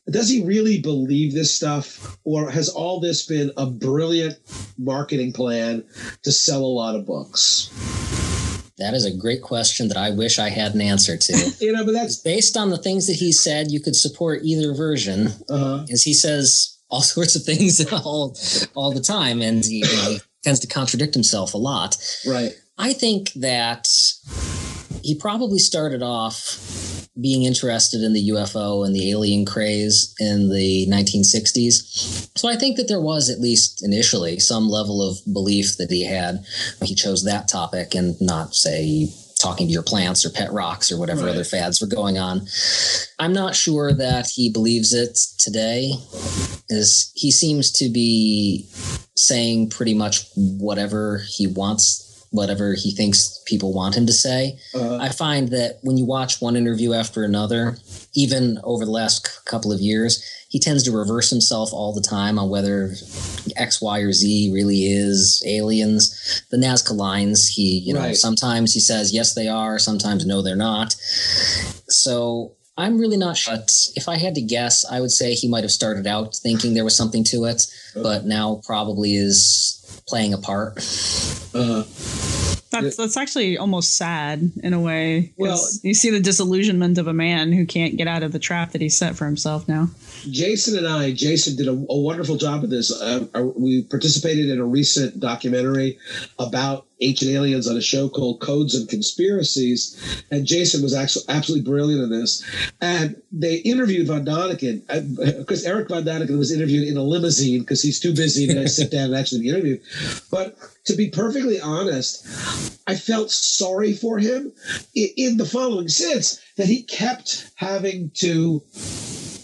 does he really believe this stuff, or has all this been a brilliant marketing plan to sell a lot of books? That is a great question that I wish I had an answer to. [LAUGHS] You know, but that's Based on the things that he said, you could support either version, uh, as he says all [LAUGHS] sorts of things [LAUGHS] all all the time, and he, you know, he tends to contradict himself a lot. right. I think that he probably started off being interested in the UFO and the alien craze in the 1960s. So I think that there was, at least initially, some level of belief that he had. He chose that topic and not, say, talking to your plants or pet rocks or whatever Right. other fads were going on. I'm not sure that he believes it today, as he seems to be saying pretty much whatever he wants, whatever he thinks people want him to say. Uh, I find that when you watch one interview after another, even over the last c- couple of years, he tends to reverse himself all the time on whether X, Y, or Z really is aliens. The Nazca lines, he, you know, Right. sometimes he says yes, they are, sometimes no, they're not. So I'm really not sure. But if I had to guess, I would say he might have started out thinking there was something to it, but now probably is playing a part. uh, that's that's actually almost sad in a way. Well- you see the disillusionment of a man who can't get out of the trap that he set for himself now. Jason and I, Jason did a, a wonderful job of this. Uh, uh, we participated in a recent documentary about ancient aliens on a show called Codes and Conspiracies, and Jason was actually absolutely brilliant in this. And they interviewed Von Däniken uh, because Eric Von Däniken was interviewed in a limousine because he's too busy to sit down and actually be interviewed. But to be perfectly honest, I felt sorry for him in the following sense that he kept having to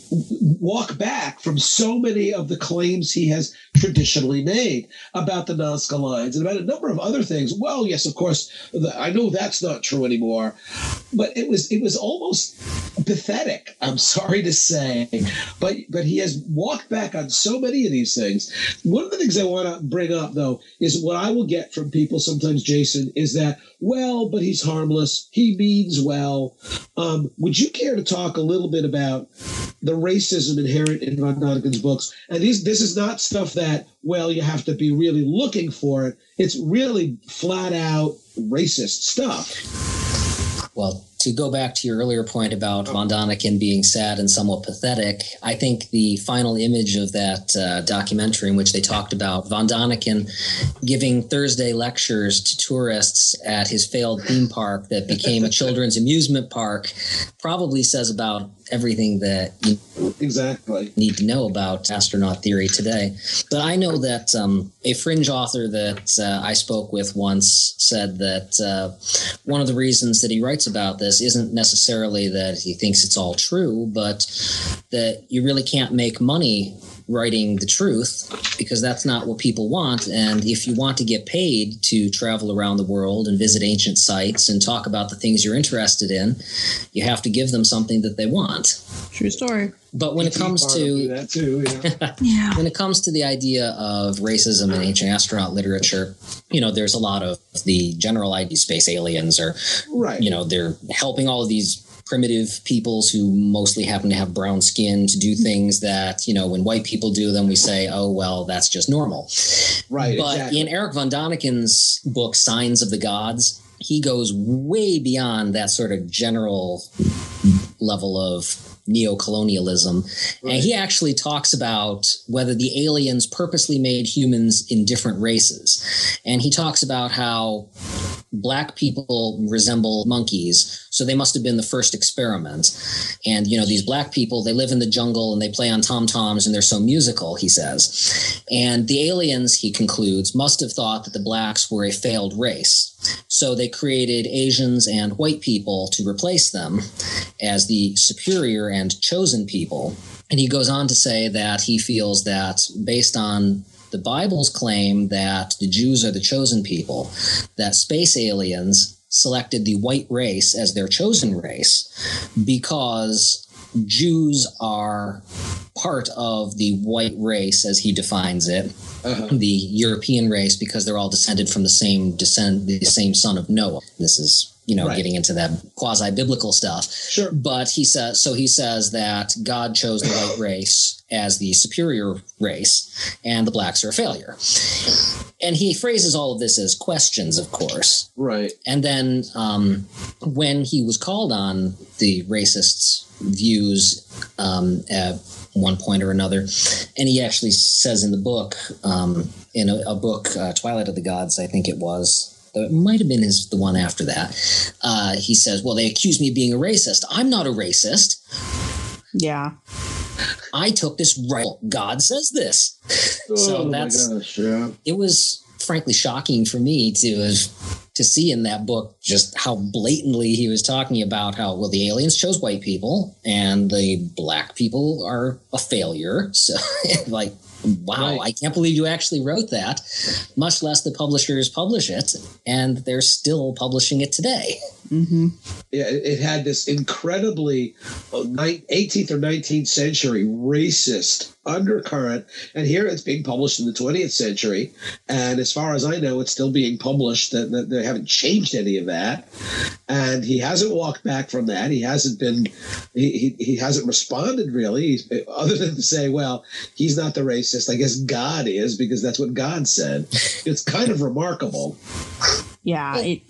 walk back from so many of the claims he has traditionally made about the Nazca lines and about a number of other things. Well, yes, of course, the, I know that's not true anymore, but it was it was almost pathetic. I'm sorry to say, but but he has walked back on so many of these things. One of the things I want to bring up though is what I will get from people sometimes, Jason, is that well, but he's harmless. He means well. Um, would you care to talk a little bit about the racism inherent in Von Däniken's books? And these, this is not stuff that, well, you have to be really looking for it. It's really flat out racist stuff. Well, to go back to your earlier point about Von Däniken being sad and somewhat pathetic, I think the final image of that uh, documentary in which they talked about Von Däniken giving Thursday lectures to tourists at his failed theme park that became a [LAUGHS] children's amusement park probably says about everything that you Exactly. need to know about astronaut theory today. But I know that um, a fringe author that uh, I spoke with once said that uh, one of the reasons that he writes about this isn't necessarily that he thinks it's all true, but that you really can't make money writing the truth because that's not what people want. And if you want to get paid to travel around the world and visit ancient sites and talk about the things you're interested in, you have to give them something that they want. True story. But when it comes to that too, yeah. [LAUGHS] Yeah. when it comes to the idea of racism in ancient astronaut literature, you know, there's a lot of the general idea space aliens are, right. you know, they're helping all of these primitive peoples who mostly happen to have brown skin to do things that, you know, when white people do them, we say, oh, well, that's just normal. right. But exactly. in Eric von Däniken's book, Signs of the Gods, he goes way beyond that sort of general level of neo-colonialism. And he actually talks about whether the aliens purposely made humans in different races. And he talks about how black people resemble monkeys so they must have been the first experiment. And you know these black people they live in the jungle and they play on tom toms and they're so musical he says. And the aliens he concludes must have thought that the blacks were a failed race so they created asians and white people to replace them as the superior and chosen people. And he goes on to say that he feels that based on The Bibles claim that the Jews are the chosen people, that space aliens selected the white race as their chosen race because Jews are part of the white race, as he defines it, Uh-huh. the European race, because they're all descended from the same descend, the same son of Noah. This is, you know, Right. getting into that quasi biblical stuff. Sure. But he says, so he says that God chose the white race as the superior race, and the blacks are a failure. And he phrases all of this as questions, of course. Right. And then um, when he was called on the racists' views um, at one point or another, and he actually says in the book, um, in a, a book, uh, Twilight of the Gods, I think it was. It might have been his the one after that. Uh, he says, "Well, they accuse me of being a racist. I'm not a racist. Yeah. I took this right. God says this." So oh that's- my gosh, yeah. it was frankly shocking for me to have to see in that book just how blatantly he was talking about how well the aliens chose white people and the black people are a failure [LAUGHS] so like wow Right. i can't believe you actually wrote that much less the publishers publish it and they're still publishing it today Mm-hmm. Yeah, it, had this incredibly uh, 18th or 19th century racist undercurrent, and here it's being published in the 20th century. And as far as I know, it's still being published. That that they haven't changed any of that, and he hasn't walked back from that. He hasn't been, he he, he hasn't responded really, [LAUGHS] other than to say, well, he's not the racist. I guess God is because that's what God said. It's kind of remarkable. Yeah. It,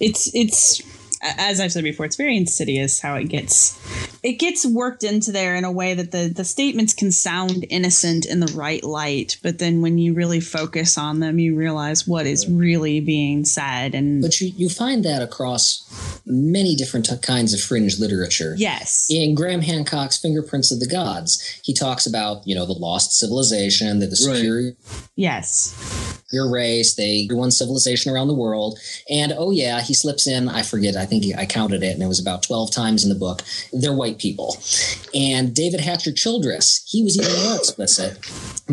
it's it's as I've said before, it's very insidious how it gets it gets worked into there in a way that the the statements can sound innocent in the right light, but then when you really focus on them, you realize what is really being said. And but you, you find that across many different t- kinds of fringe literature yes, in Graham Hancock's Fingerprints of the Gods, he talks about, you know, the lost civilization, they're the Right. Yes. Your race, they one civilization around the world. And oh, yeah, he slips in, I forget, I think he, I counted it, and it was about 12 times in the book, they're white people. And David Hatcher Childress, he was even more explicit,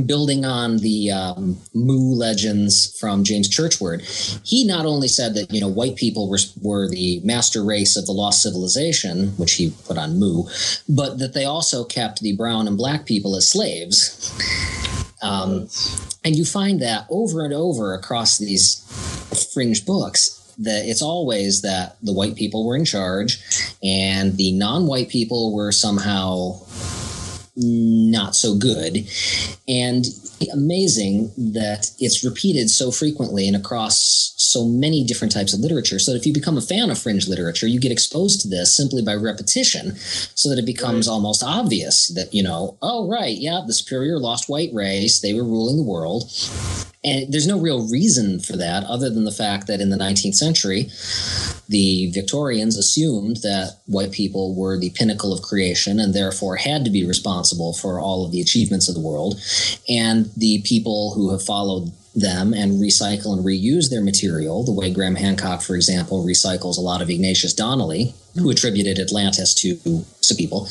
building on the um, Mu legends from James Churchward. He not only said that, you know, white people were, were the master race of the lost civilization, which he put on Mu, but that they also kept the brown and black people as slaves. Um, and you find that over and over across these fringe books that it's always that the white people were in charge and the non-white people were somehow not so good. And amazing that it's repeated so frequently and across so many different types of literature so that if you become a fan of fringe literature you get exposed to this simply by repetition so that it becomes almost obvious that you know oh right yeah the superior lost white race they were ruling the world and there's no real reason for that other than the fact that in the 19th century, the Victorians assumed that white people were the pinnacle of creation and therefore had to be responsible for all of the achievements of the world. And the people who have followed them and recycle and reuse their material, the way Graham Hancock, for example, recycles a lot of Ignatius Donnelly, who attributed Atlantis to some people,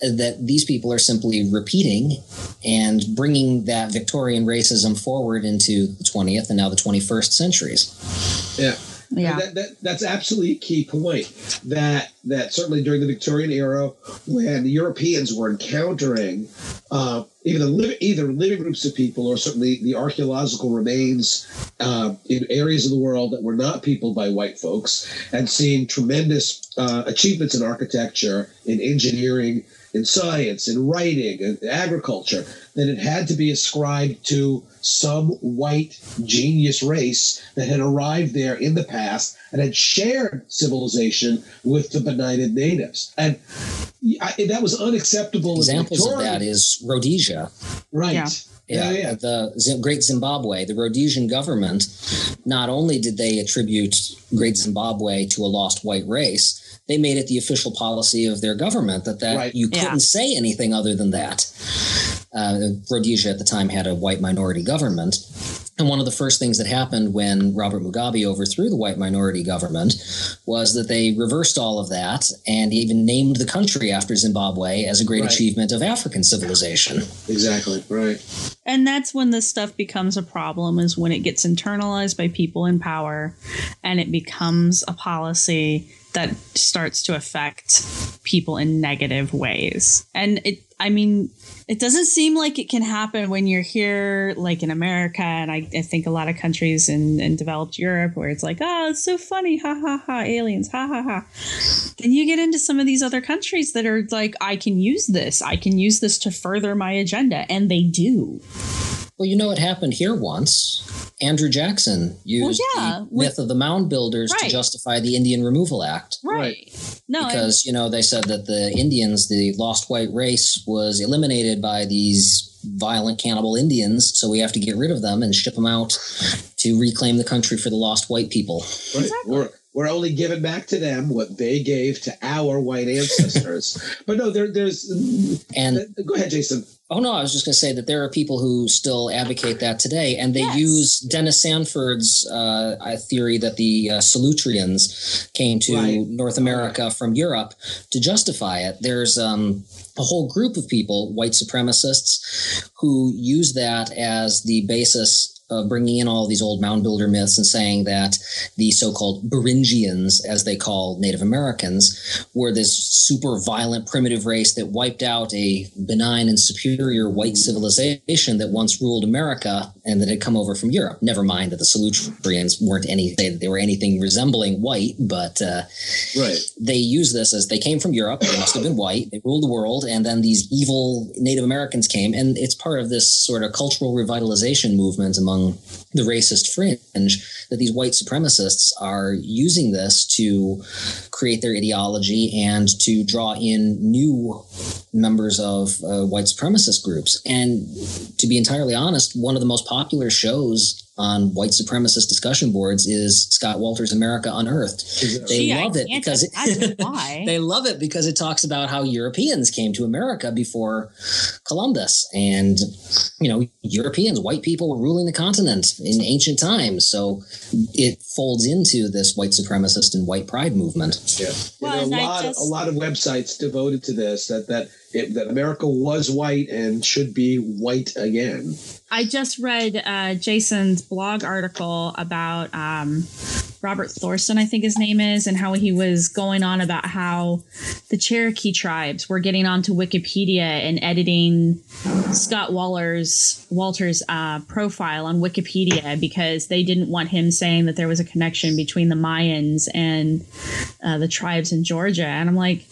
that these people are simply repeating and bringing that Victorian racism forward into the 20th and now the 21st centuries. Yeah. Yeah, That, that, that's absolutely a key point. That that certainly during the Victorian era, when the Europeans were encountering uh, either li- either living groups of people or certainly the archaeological remains uh, in areas of the world that were not peopled by white folks, and seeing tremendous uh, achievements in architecture, in engineering, in science, in writing, in agriculture, that it had to be ascribed to some white genius race that had arrived there in the past and had shared civilization with the benighted natives. And I, that was unacceptable. Examples of that is Rhodesia. right. Yeah. Yeah, yeah. The Z- Great Zimbabwe, the Rhodesian government, not only did they attribute Great Zimbabwe to a lost white race, they made it the official policy of their government that, that Right. you couldn't say anything other than that. Uh, Rhodesia at the time had a white minority government. And one of the first things that happened when Robert Mugabe overthrew the white minority government was that they reversed all of that and even named the country after Zimbabwe as a great Right. achievement of African civilization. Exactly. Right. And that's when this stuff becomes a problem is when it gets internalized by people in power and it becomes a policy that starts to affect people in negative ways. And it I mean, it doesn't seem like it can happen when you're here like in America and I, I think a lot of countries in, in developed Europe where it's like, oh, it's so funny, ha ha ha, aliens, ha ha ha. Then you get into some of these other countries that are like, I can use this. I can use this to further my agenda. And they do. Well, you know, what happened here once. Andrew Jackson used yeah, the with- myth of the mound builders to justify the Indian Removal Act. Right. No, and- because you know they said that the Indians, the lost white race, was eliminated by these violent cannibal Indians, so we have to get rid of them and ship them out to reclaim the country for the lost white people. Right. We're we're only giving back to them what they gave to our white ancestors. [LAUGHS] but no, there, there's. And go ahead, Jason. Oh no, I was just going to say that there are people who still advocate that today, and they Yes. use Dennis Stanford's uh, theory that the uh, Solutreans came to Right. North America from Europe to justify it. There's um, a whole group of people, white supremacists, who use that as the basis of bringing in all these old mound builder myths and saying that the so-called Beringians, as they call Native Americans, were this super violent primitive race that wiped out a benign and superior white civilization that once ruled America and that had come over from Europe. Never mind that the Solutreans weren't any they, they were anything resembling white, but uh, Right. they use this as they came from Europe. They must have been white. They ruled the world, and then these evil Native Americans came, and it's part of this sort of cultural revitalization movement among the racist fringe that these white supremacists are using this to create their ideology and to draw in new members of uh, white supremacist groups. And to be entirely honest, one of the most popular shows on white supremacist discussion boards is Scott Wolter's America Unearthed. They Gee, I love it because it, [LAUGHS] they love it because it talks about how Europeans came to America before Columbus, and you know Europeans, white people were ruling the continent in ancient times. So it folds into this white supremacist and white pride movement. Yeah. Well, and and there are a lot, just- a lot of websites devoted to this that that it, that America was white and should be white again. I just read uh, Jason's blog article about um, Robert Thorson, I think his name is, and how he was going on about how the Cherokee tribes were getting onto Wikipedia and editing Scott Waller's Wolter's uh, profile on Wikipedia because they didn't want him saying that there was a connection between the Mayans and uh, the tribes in Georgia. And I'm like,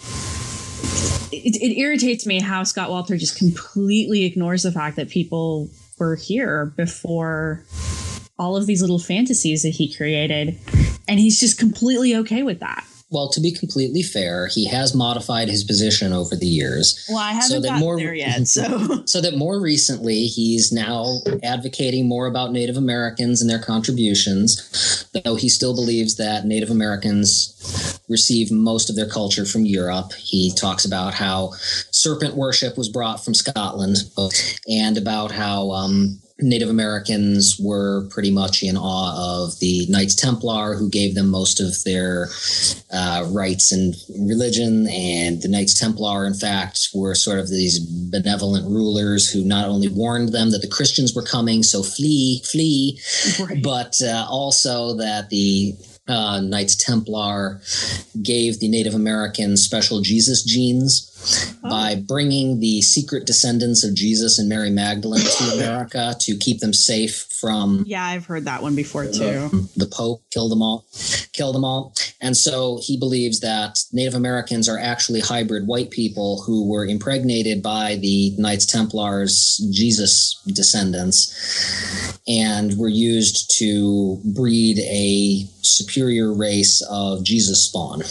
it, it irritates me how Scott Wolter just completely ignores the fact that people were here before all of these little fantasies that he created. And he's just completely okay with that. Well, to be completely fair, he has modified his position over the years. Well, I So haven't that gotten more- there yet. [LAUGHS] So So that more recently, he's now advocating more about Native Americans and their contributions, though he still believes that Native Americans receive most of their culture from Europe. He talks about how serpent worship was brought from Scotland and about how um, Native Americans were pretty much in awe of the Knights Templar, who gave them most of their uh, rights and religion. And the Knights Templar, in fact, were sort of these benevolent rulers who not only warned them that the Christians were coming, so flee, flee, but uh, also that the uh, Knights Templar gave the Native Americans special Jesus genes by oh. bringing the secret descendants of Jesus and Mary Magdalene to [LAUGHS] America to keep them safe from yeah, I've heard that one before too. the Pope killed them all, killed them all. And so he believes that Native Americans are actually hybrid white people who were impregnated by the Knights Templars, Jesus descendants, and were used to breed a superior race of Jesus spawn.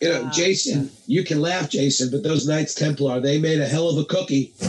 You know, Jason, you can laugh, Jason, but those Knights Templar, they made a hell of a cookie. [LAUGHS]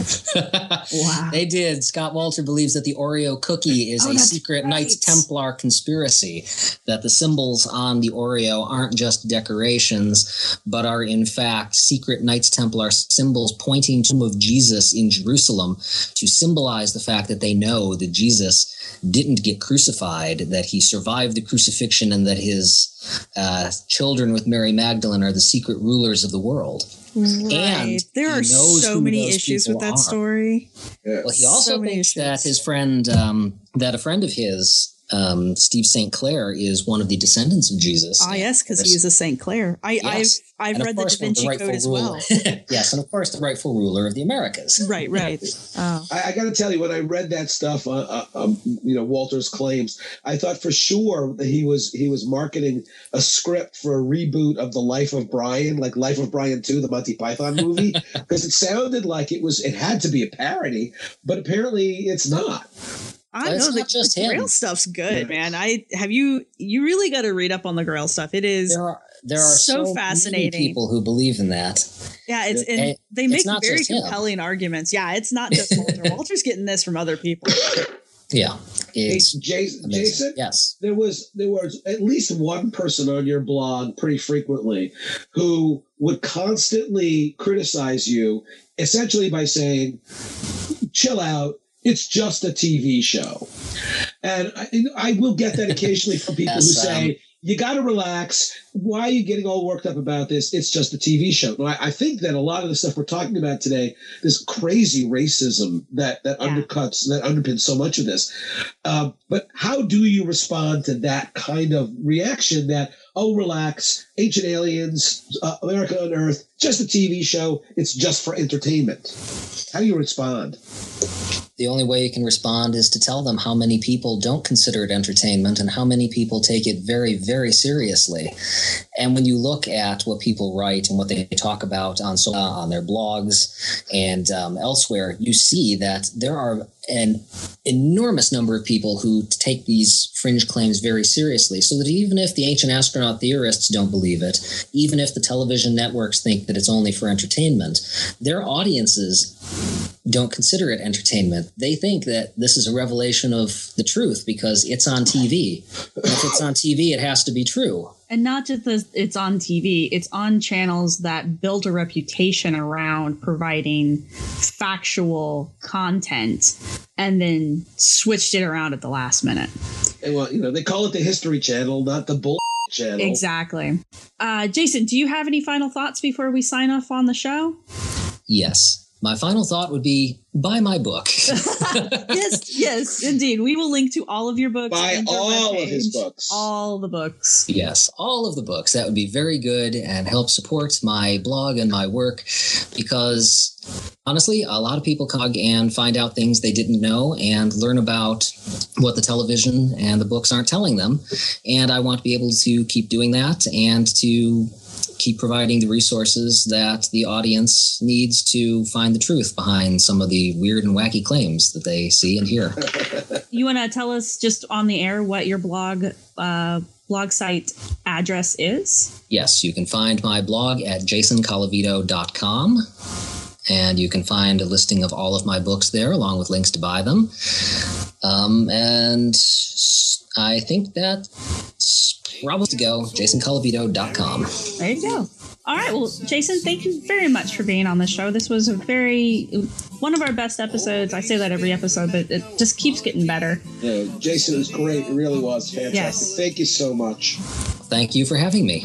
Wow. They did. Scott Walter believes that the Oreo cookie is Oh, a secret right. Knights Templar conspiracy, that the symbols on the Oreo aren't just decorations, but are in fact secret Knights Templar symbols pointing to the tomb of Jesus in Jerusalem to symbolize the fact that they know that Jesus didn't get crucified, that he survived the crucifixion, and that his uh, children with Mary Magdalene are the secret rulers of the world. Right. And there he are knows so who many issues people with that are. story. Well, he also So many thinks that his friend, um, that a friend of his, um, Steve St. Clair, is one of the descendants of Jesus. Ah, yes, because he is a Saint Clair. I, Yes. I've I've And of read the Da course, one of Vinci rightful Code as well. [LAUGHS] yes, and of course, the rightful ruler of the Americas. [LAUGHS] right, right. [LAUGHS] Oh. I, I got to tell you, when I read that stuff, uh, uh, um, you know, Wolter's claims, I thought for sure that he was he was marketing a script for a reboot of the Life of Brian, like Life of Brian Two, the Monty Python movie, because it sounded like it was it had to be a parody, but apparently it's not. I know the, just the him. Grail stuff's good, man. I have you. You really got to read up on the Grail stuff. It is, There are there are So so, many fascinating. people who believe in that. yeah. It's and it- they make not very just him. compelling arguments. Yeah, it's not just Wolter. [LAUGHS] Wolter's getting this from other people. Yeah, it's Jason, amazing. Jason, Yes, there was there was at least one person on your blog pretty frequently who would constantly criticize you essentially by saying chill out it's just a tv show. And i, I will get that occasionally from people Yes, who say um, you got to relax. Why are you getting all worked up about this? It's just a tv show. And I, I think that a lot of the stuff we're talking about today this crazy racism that that Yeah. undercuts that underpins so much of this um, but how do you respond to that kind of reaction that, oh, relax, ancient aliens, uh, America Unearthed, just a TV show, it's just for entertainment? How do you respond? the only way you can respond is to tell them how many people don't consider it entertainment and how many people take it very, very seriously. And when you look at what people write and what they talk about on so, uh, on their blogs and um, elsewhere, you see that there are an enormous number of people who take these fringe claims very seriously. So that even if the ancient astronaut theorists don't believe it, even if the television networks think that it's only for entertainment, their audiences don't consider it entertainment. They think that this is a revelation of the truth because it's on TV. And if it's on TV, it has to be true. And not just that it's on TV, it's on channels that build a reputation around providing factual content and then switched it around at the last minute. Well, you know, they call it the History Channel, not the bull channel. Exactly. Uh, Jason, do you have any final thoughts before we sign off on the show? Yes. My final thought would be buy my book. [LAUGHS] [LAUGHS] yes, yes, indeed. We will link to all of your books. Buy and your all of his books. All the books. Yes, all of the books. That would be very good and help support my blog and my work because honestly, a lot of people cog and find out things they didn't know and learn about what the television and the books aren't telling them. And I want to be able to keep doing that and to keep providing the resources that the audience needs to find the truth behind some of the weird and wacky claims that they see and hear. [LAUGHS] You want to tell us just on the air what your blog uh, blog site address is? Yes, you can find my blog at jasoncolavito.com. And you can find a listing of all of my books there, along with links to buy them. Um, and I think that's probably to go. jasoncolavito.com. There you go. All right. Well, Jason, thank you very much for being on the show. This was a very one of our best episodes. I say that every episode, but it just keeps getting better. Yeah, Jason was great. It really was fantastic. Yes. Thank you so much. Thank you for having me.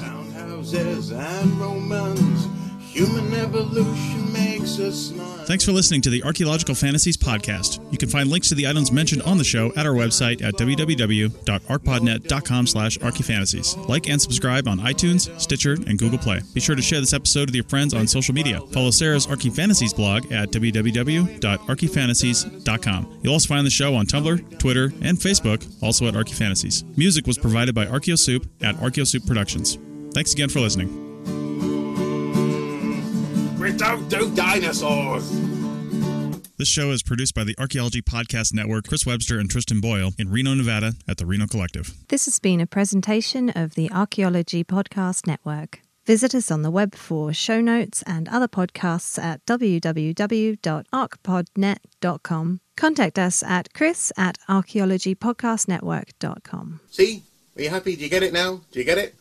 Human evolution makes us smile. Thanks for listening to the Archaeological Fantasies podcast. You can find links to the items mentioned on the show at our website at www.archpodnet.com slash archyfantasies. Like and subscribe on iTunes, Stitcher, and Google Play. Be sure to share this episode with your friends on social media. Follow Sarah's Archyfantasies blog at www.archyfantasies.com. You'll also find the show on Tumblr, Twitter, and Facebook, also at Archyfantasies. Music was provided by ArchaeoSoup at ArchaeoSoup Productions. Thanks again for listening. We don't do dinosaurs. This show is produced by the Archaeology Podcast Network, Chris Webster and Tristan Boyle in Reno, Nevada at the Reno Collective. This has been a presentation of the Archaeology Podcast Network. Visit us on the web for show notes and other podcasts at www.archpodnet.com. Contact us at chris at archaeologypodcastnetwork.com. See? Are you happy? Do you get it now? Do you get it?